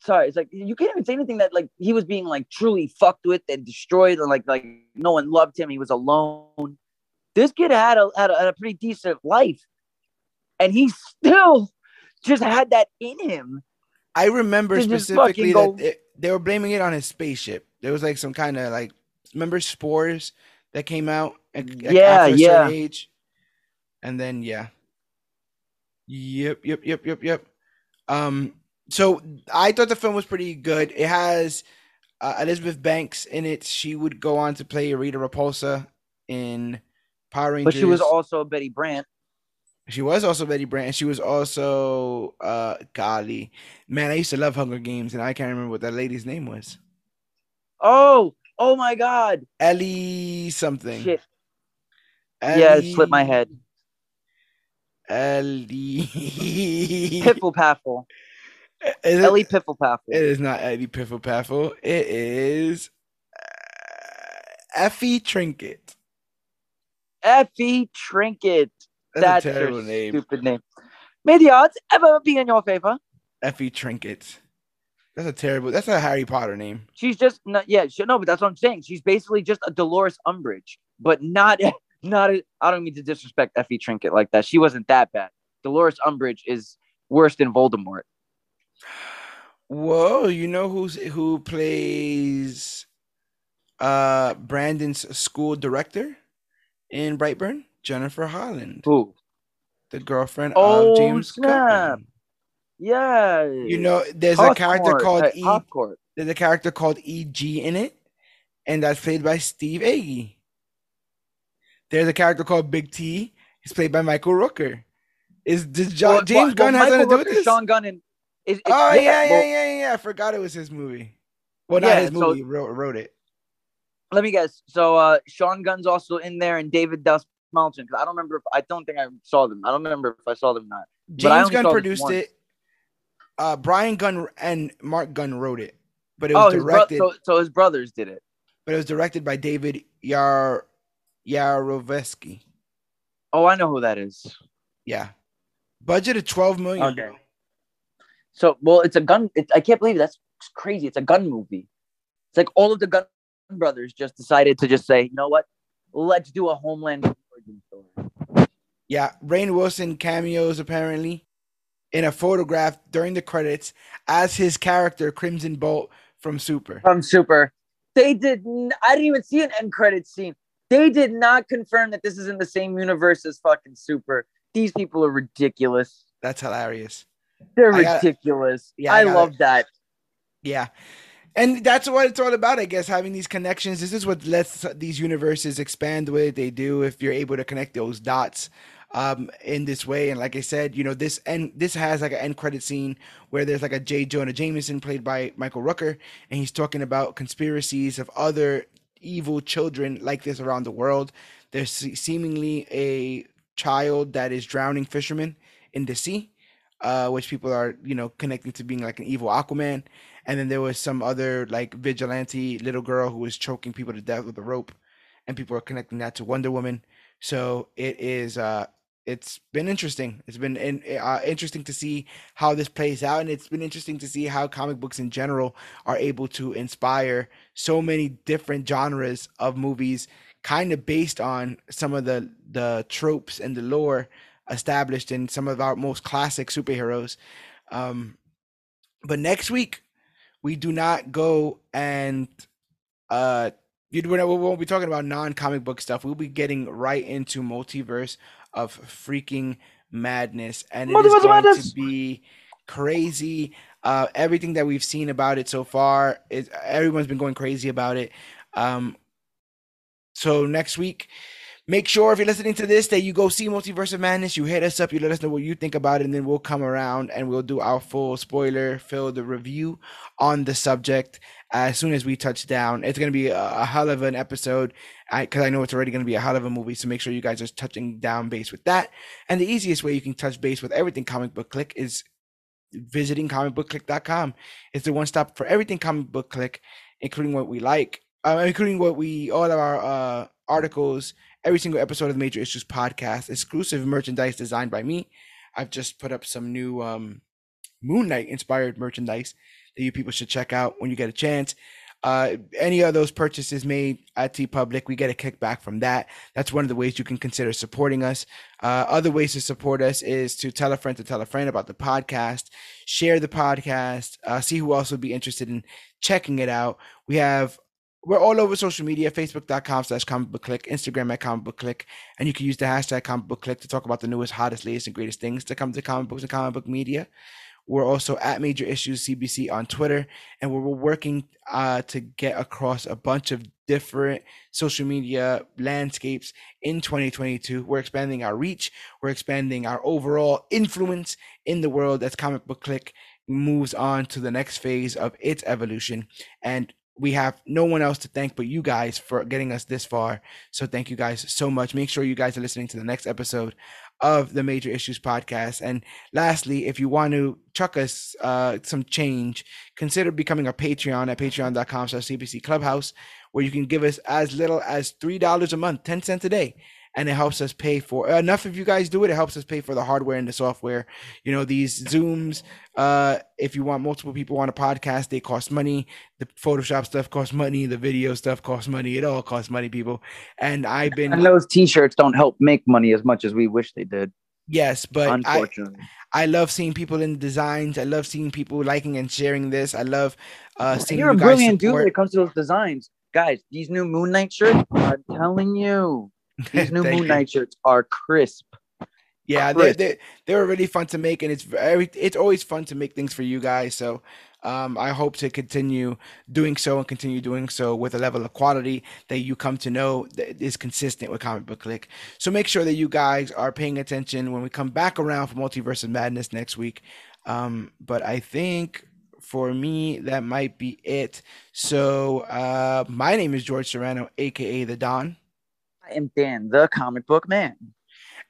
Sorry, it's like you can't even say anything that like he was being like truly fucked with and destroyed, and like like no one loved him. He was alone. This kid had a had a, had a pretty decent life, and he still just had that in him. I remember specifically that it, they were blaming it on his spaceship. There was like some kind of like, remember spores that came out at, Yeah, after a certain yeah. age, and then yeah, yep, yep, yep, yep, yep. Um, so I thought the film was pretty good. It has uh, Elizabeth Banks in it. She would go on to play Rita Repulsa in Power Rangers. But she was also Betty Brant. She was also Betty Brant. She was also uh golly. Man, I used to love Hunger Games and I can't remember what that lady's name was. Oh, oh my God! Ellie something. Shit. Yeah, it slipped my head. Ellie Piffle Paffle. Is it- Ellie Pifflepaffle. It is not Eddie Piffle Paffle. It is uh, Effie Trinket. Effie Trinket. That's, That's, a terrible name. stupid name. May the odds ever be in your favor. Effie Trinket. That's a terrible. That's a Harry Potter name. She's just not. Yeah, she, no, but that's what I'm saying. She's basically just a Dolores Umbridge, but not not. I don't mean to disrespect Effie Trinket like that. She wasn't that bad. Dolores Umbridge is worse than Voldemort. Whoa, you know who's who plays uh Brandon's school director in Brightburn? Jennifer Holland, Who? the girlfriend Oh, of James snap. Yeah. You know, there's a character called uh, E. There's a character called EG in it, and that's played by Steve Agee. There's a character called Big T. He's played by Michael Rooker. Is does John, Well, James well, Gunn well, have something to do with this? Sean Gunn and is, is- oh yeah, yeah, yeah, yeah, I forgot it was his movie. Well, not Yeah, his movie. he wrote, wrote it. Let me guess. So uh Sean Gunn's also in there and David Dust Mountain. Because I don't remember if I don't think I saw them. I don't remember if I saw them or not. But I James Gunn produced it. Uh, Brian Gunn and Mark Gunn wrote it, but it Oh, was bro- directed. so, so his brothers did it. but it was directed by David Yar Yarovesky. Oh, I know who that is. Yeah, budget of twelve million. Okay. So, well, it's a Gunn. It, I can't believe that's crazy. It's a Gunn movie. It's like all of the Gunn brothers just decided to just say, you know what? Let's do a Homeland origin story. Yeah, Rainn Wilson cameos apparently in a photograph during the credits as his character Crimson Bolt from Super. From Super. They did. N- I didn't even see an end credit scene. They did not confirm that this is in the same universe as fucking Super. These people are ridiculous. That's hilarious. They're I ridiculous. Yeah, I I, love that. Yeah. And that's what it's all about, I guess, having these connections. This is what lets these universes expand the way they do if you're able to connect those dots um, in this way. And like I said, you know, this end this has like an end credit scene where there's like a J. Jonah Jameson played by Michael Rooker, and he's talking about conspiracies of other evil children like this around the world. There's seemingly a child that is drowning fishermen in the sea, uh, which people are, you know, connecting to being like an evil Aquaman. And then there was some other like vigilante little girl who was choking people to death with a rope, and people are connecting that to Wonder Woman. So it is. uh It's been interesting. It's been uh, interesting to see how this plays out, and it's been interesting to see how comic books in general are able to inspire so many different genres of movies, kind of based on some of the the tropes and the lore established in some of our most classic superheroes. Um, but next week we do not go and uh you we won't be talking about non-comic book stuff we'll be getting right into multiverse of freaking madness. And it is going Madness! to be crazy. Uh everything that we've seen about it so far is everyone's been going crazy about it. Um so next week make sure if you're listening to this that you go see multiverse of madness you hit us up you let us know what you think about it and then we'll come around and we'll do our full spoiler filled review on the subject as soon as we touch down. It's going to be a, hell of an episode. Because I, know it's already going to be a hell of a movie so make sure you guys are touching down base with that. And the easiest way you can touch base with everything comic book click is visiting comicbookclick.com it's the one stop for everything comic book click including what we like uh, including what we all of our uh, articles every single episode of the Major Issues podcast, exclusive merchandise designed by me. I've just put up some new um, Moon Knight inspired merchandise that you people should check out when you get a chance. Uh, any of those purchases made at TeePublic, we get a kickback from that. That's one of the ways you can consider supporting us. Uh, other ways to support us is to tell a friend to tell a friend about the podcast, share the podcast, uh, see who else would be interested in checking it out. We have we're all over social media facebook.com slash comic book click instagram at comic book click and you can use the hashtag comic book click to talk about the newest hottest latest and greatest things to come to comic books and comic book media. We're also at major issues cbc on twitter and we're working uh, to get across a bunch of different social media landscapes in 2022 we're expanding our reach. We're expanding our overall influence in the world as comic book click moves on to the next phase of its evolution. And we have no one else to thank but you guys for getting us this far. So thank you guys so much. Make sure you guys are listening to the next episode of the Major Issues podcast. And lastly, if you want to chuck us uh, some change, consider becoming a Patreon at patreon.com slash CBC Clubhouse, where you can give us as little as $3 a month, 10 cents a day and it helps us pay for enough if you guys do it it helps us pay for the hardware and the software. You know these zooms uh if you want multiple people on a podcast they cost money. The photoshop stuff costs money. The video stuff costs money. It all costs money people. And i've been and those t-shirts don't help make money as much as we wish they did. Yes but unfortunately. I, I love seeing people in designs. I love seeing people liking and sharing this. I love uh, seeing You're you a brilliant dude when it comes to those designs. Guys, these new Moon Knight shirts, I'm telling you, these *laughs* new Moon. Knight shirts are crisp. Yeah, they're, they're, they're really fun to make, and it's very it's always fun to make things for you guys. So um, I hope to continue doing so and continue doing so with a level of quality that you come to know that is consistent with Comic Book Click. So make sure that you guys are paying attention when we come back around for Multiverse of Madness next week. Um, but I think for me that might be it. So uh, my name is George Serrano, aka the Don. I am Dan, the comic book man.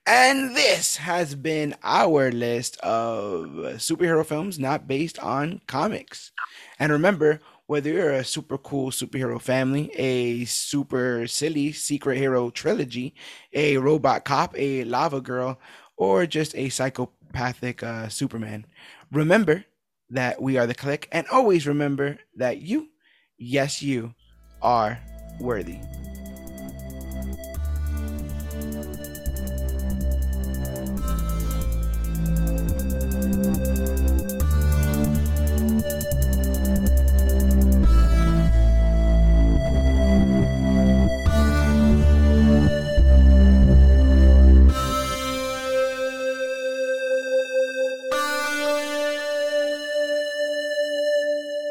And this has been our list of superhero films not based on comics. And remember, whether you're a super cool superhero family, a super silly secret hero trilogy, a robot cop, a lava girl, or just a psychopathic uh, Superman, remember that we are the click. And always remember that you, yes, you, are worthy.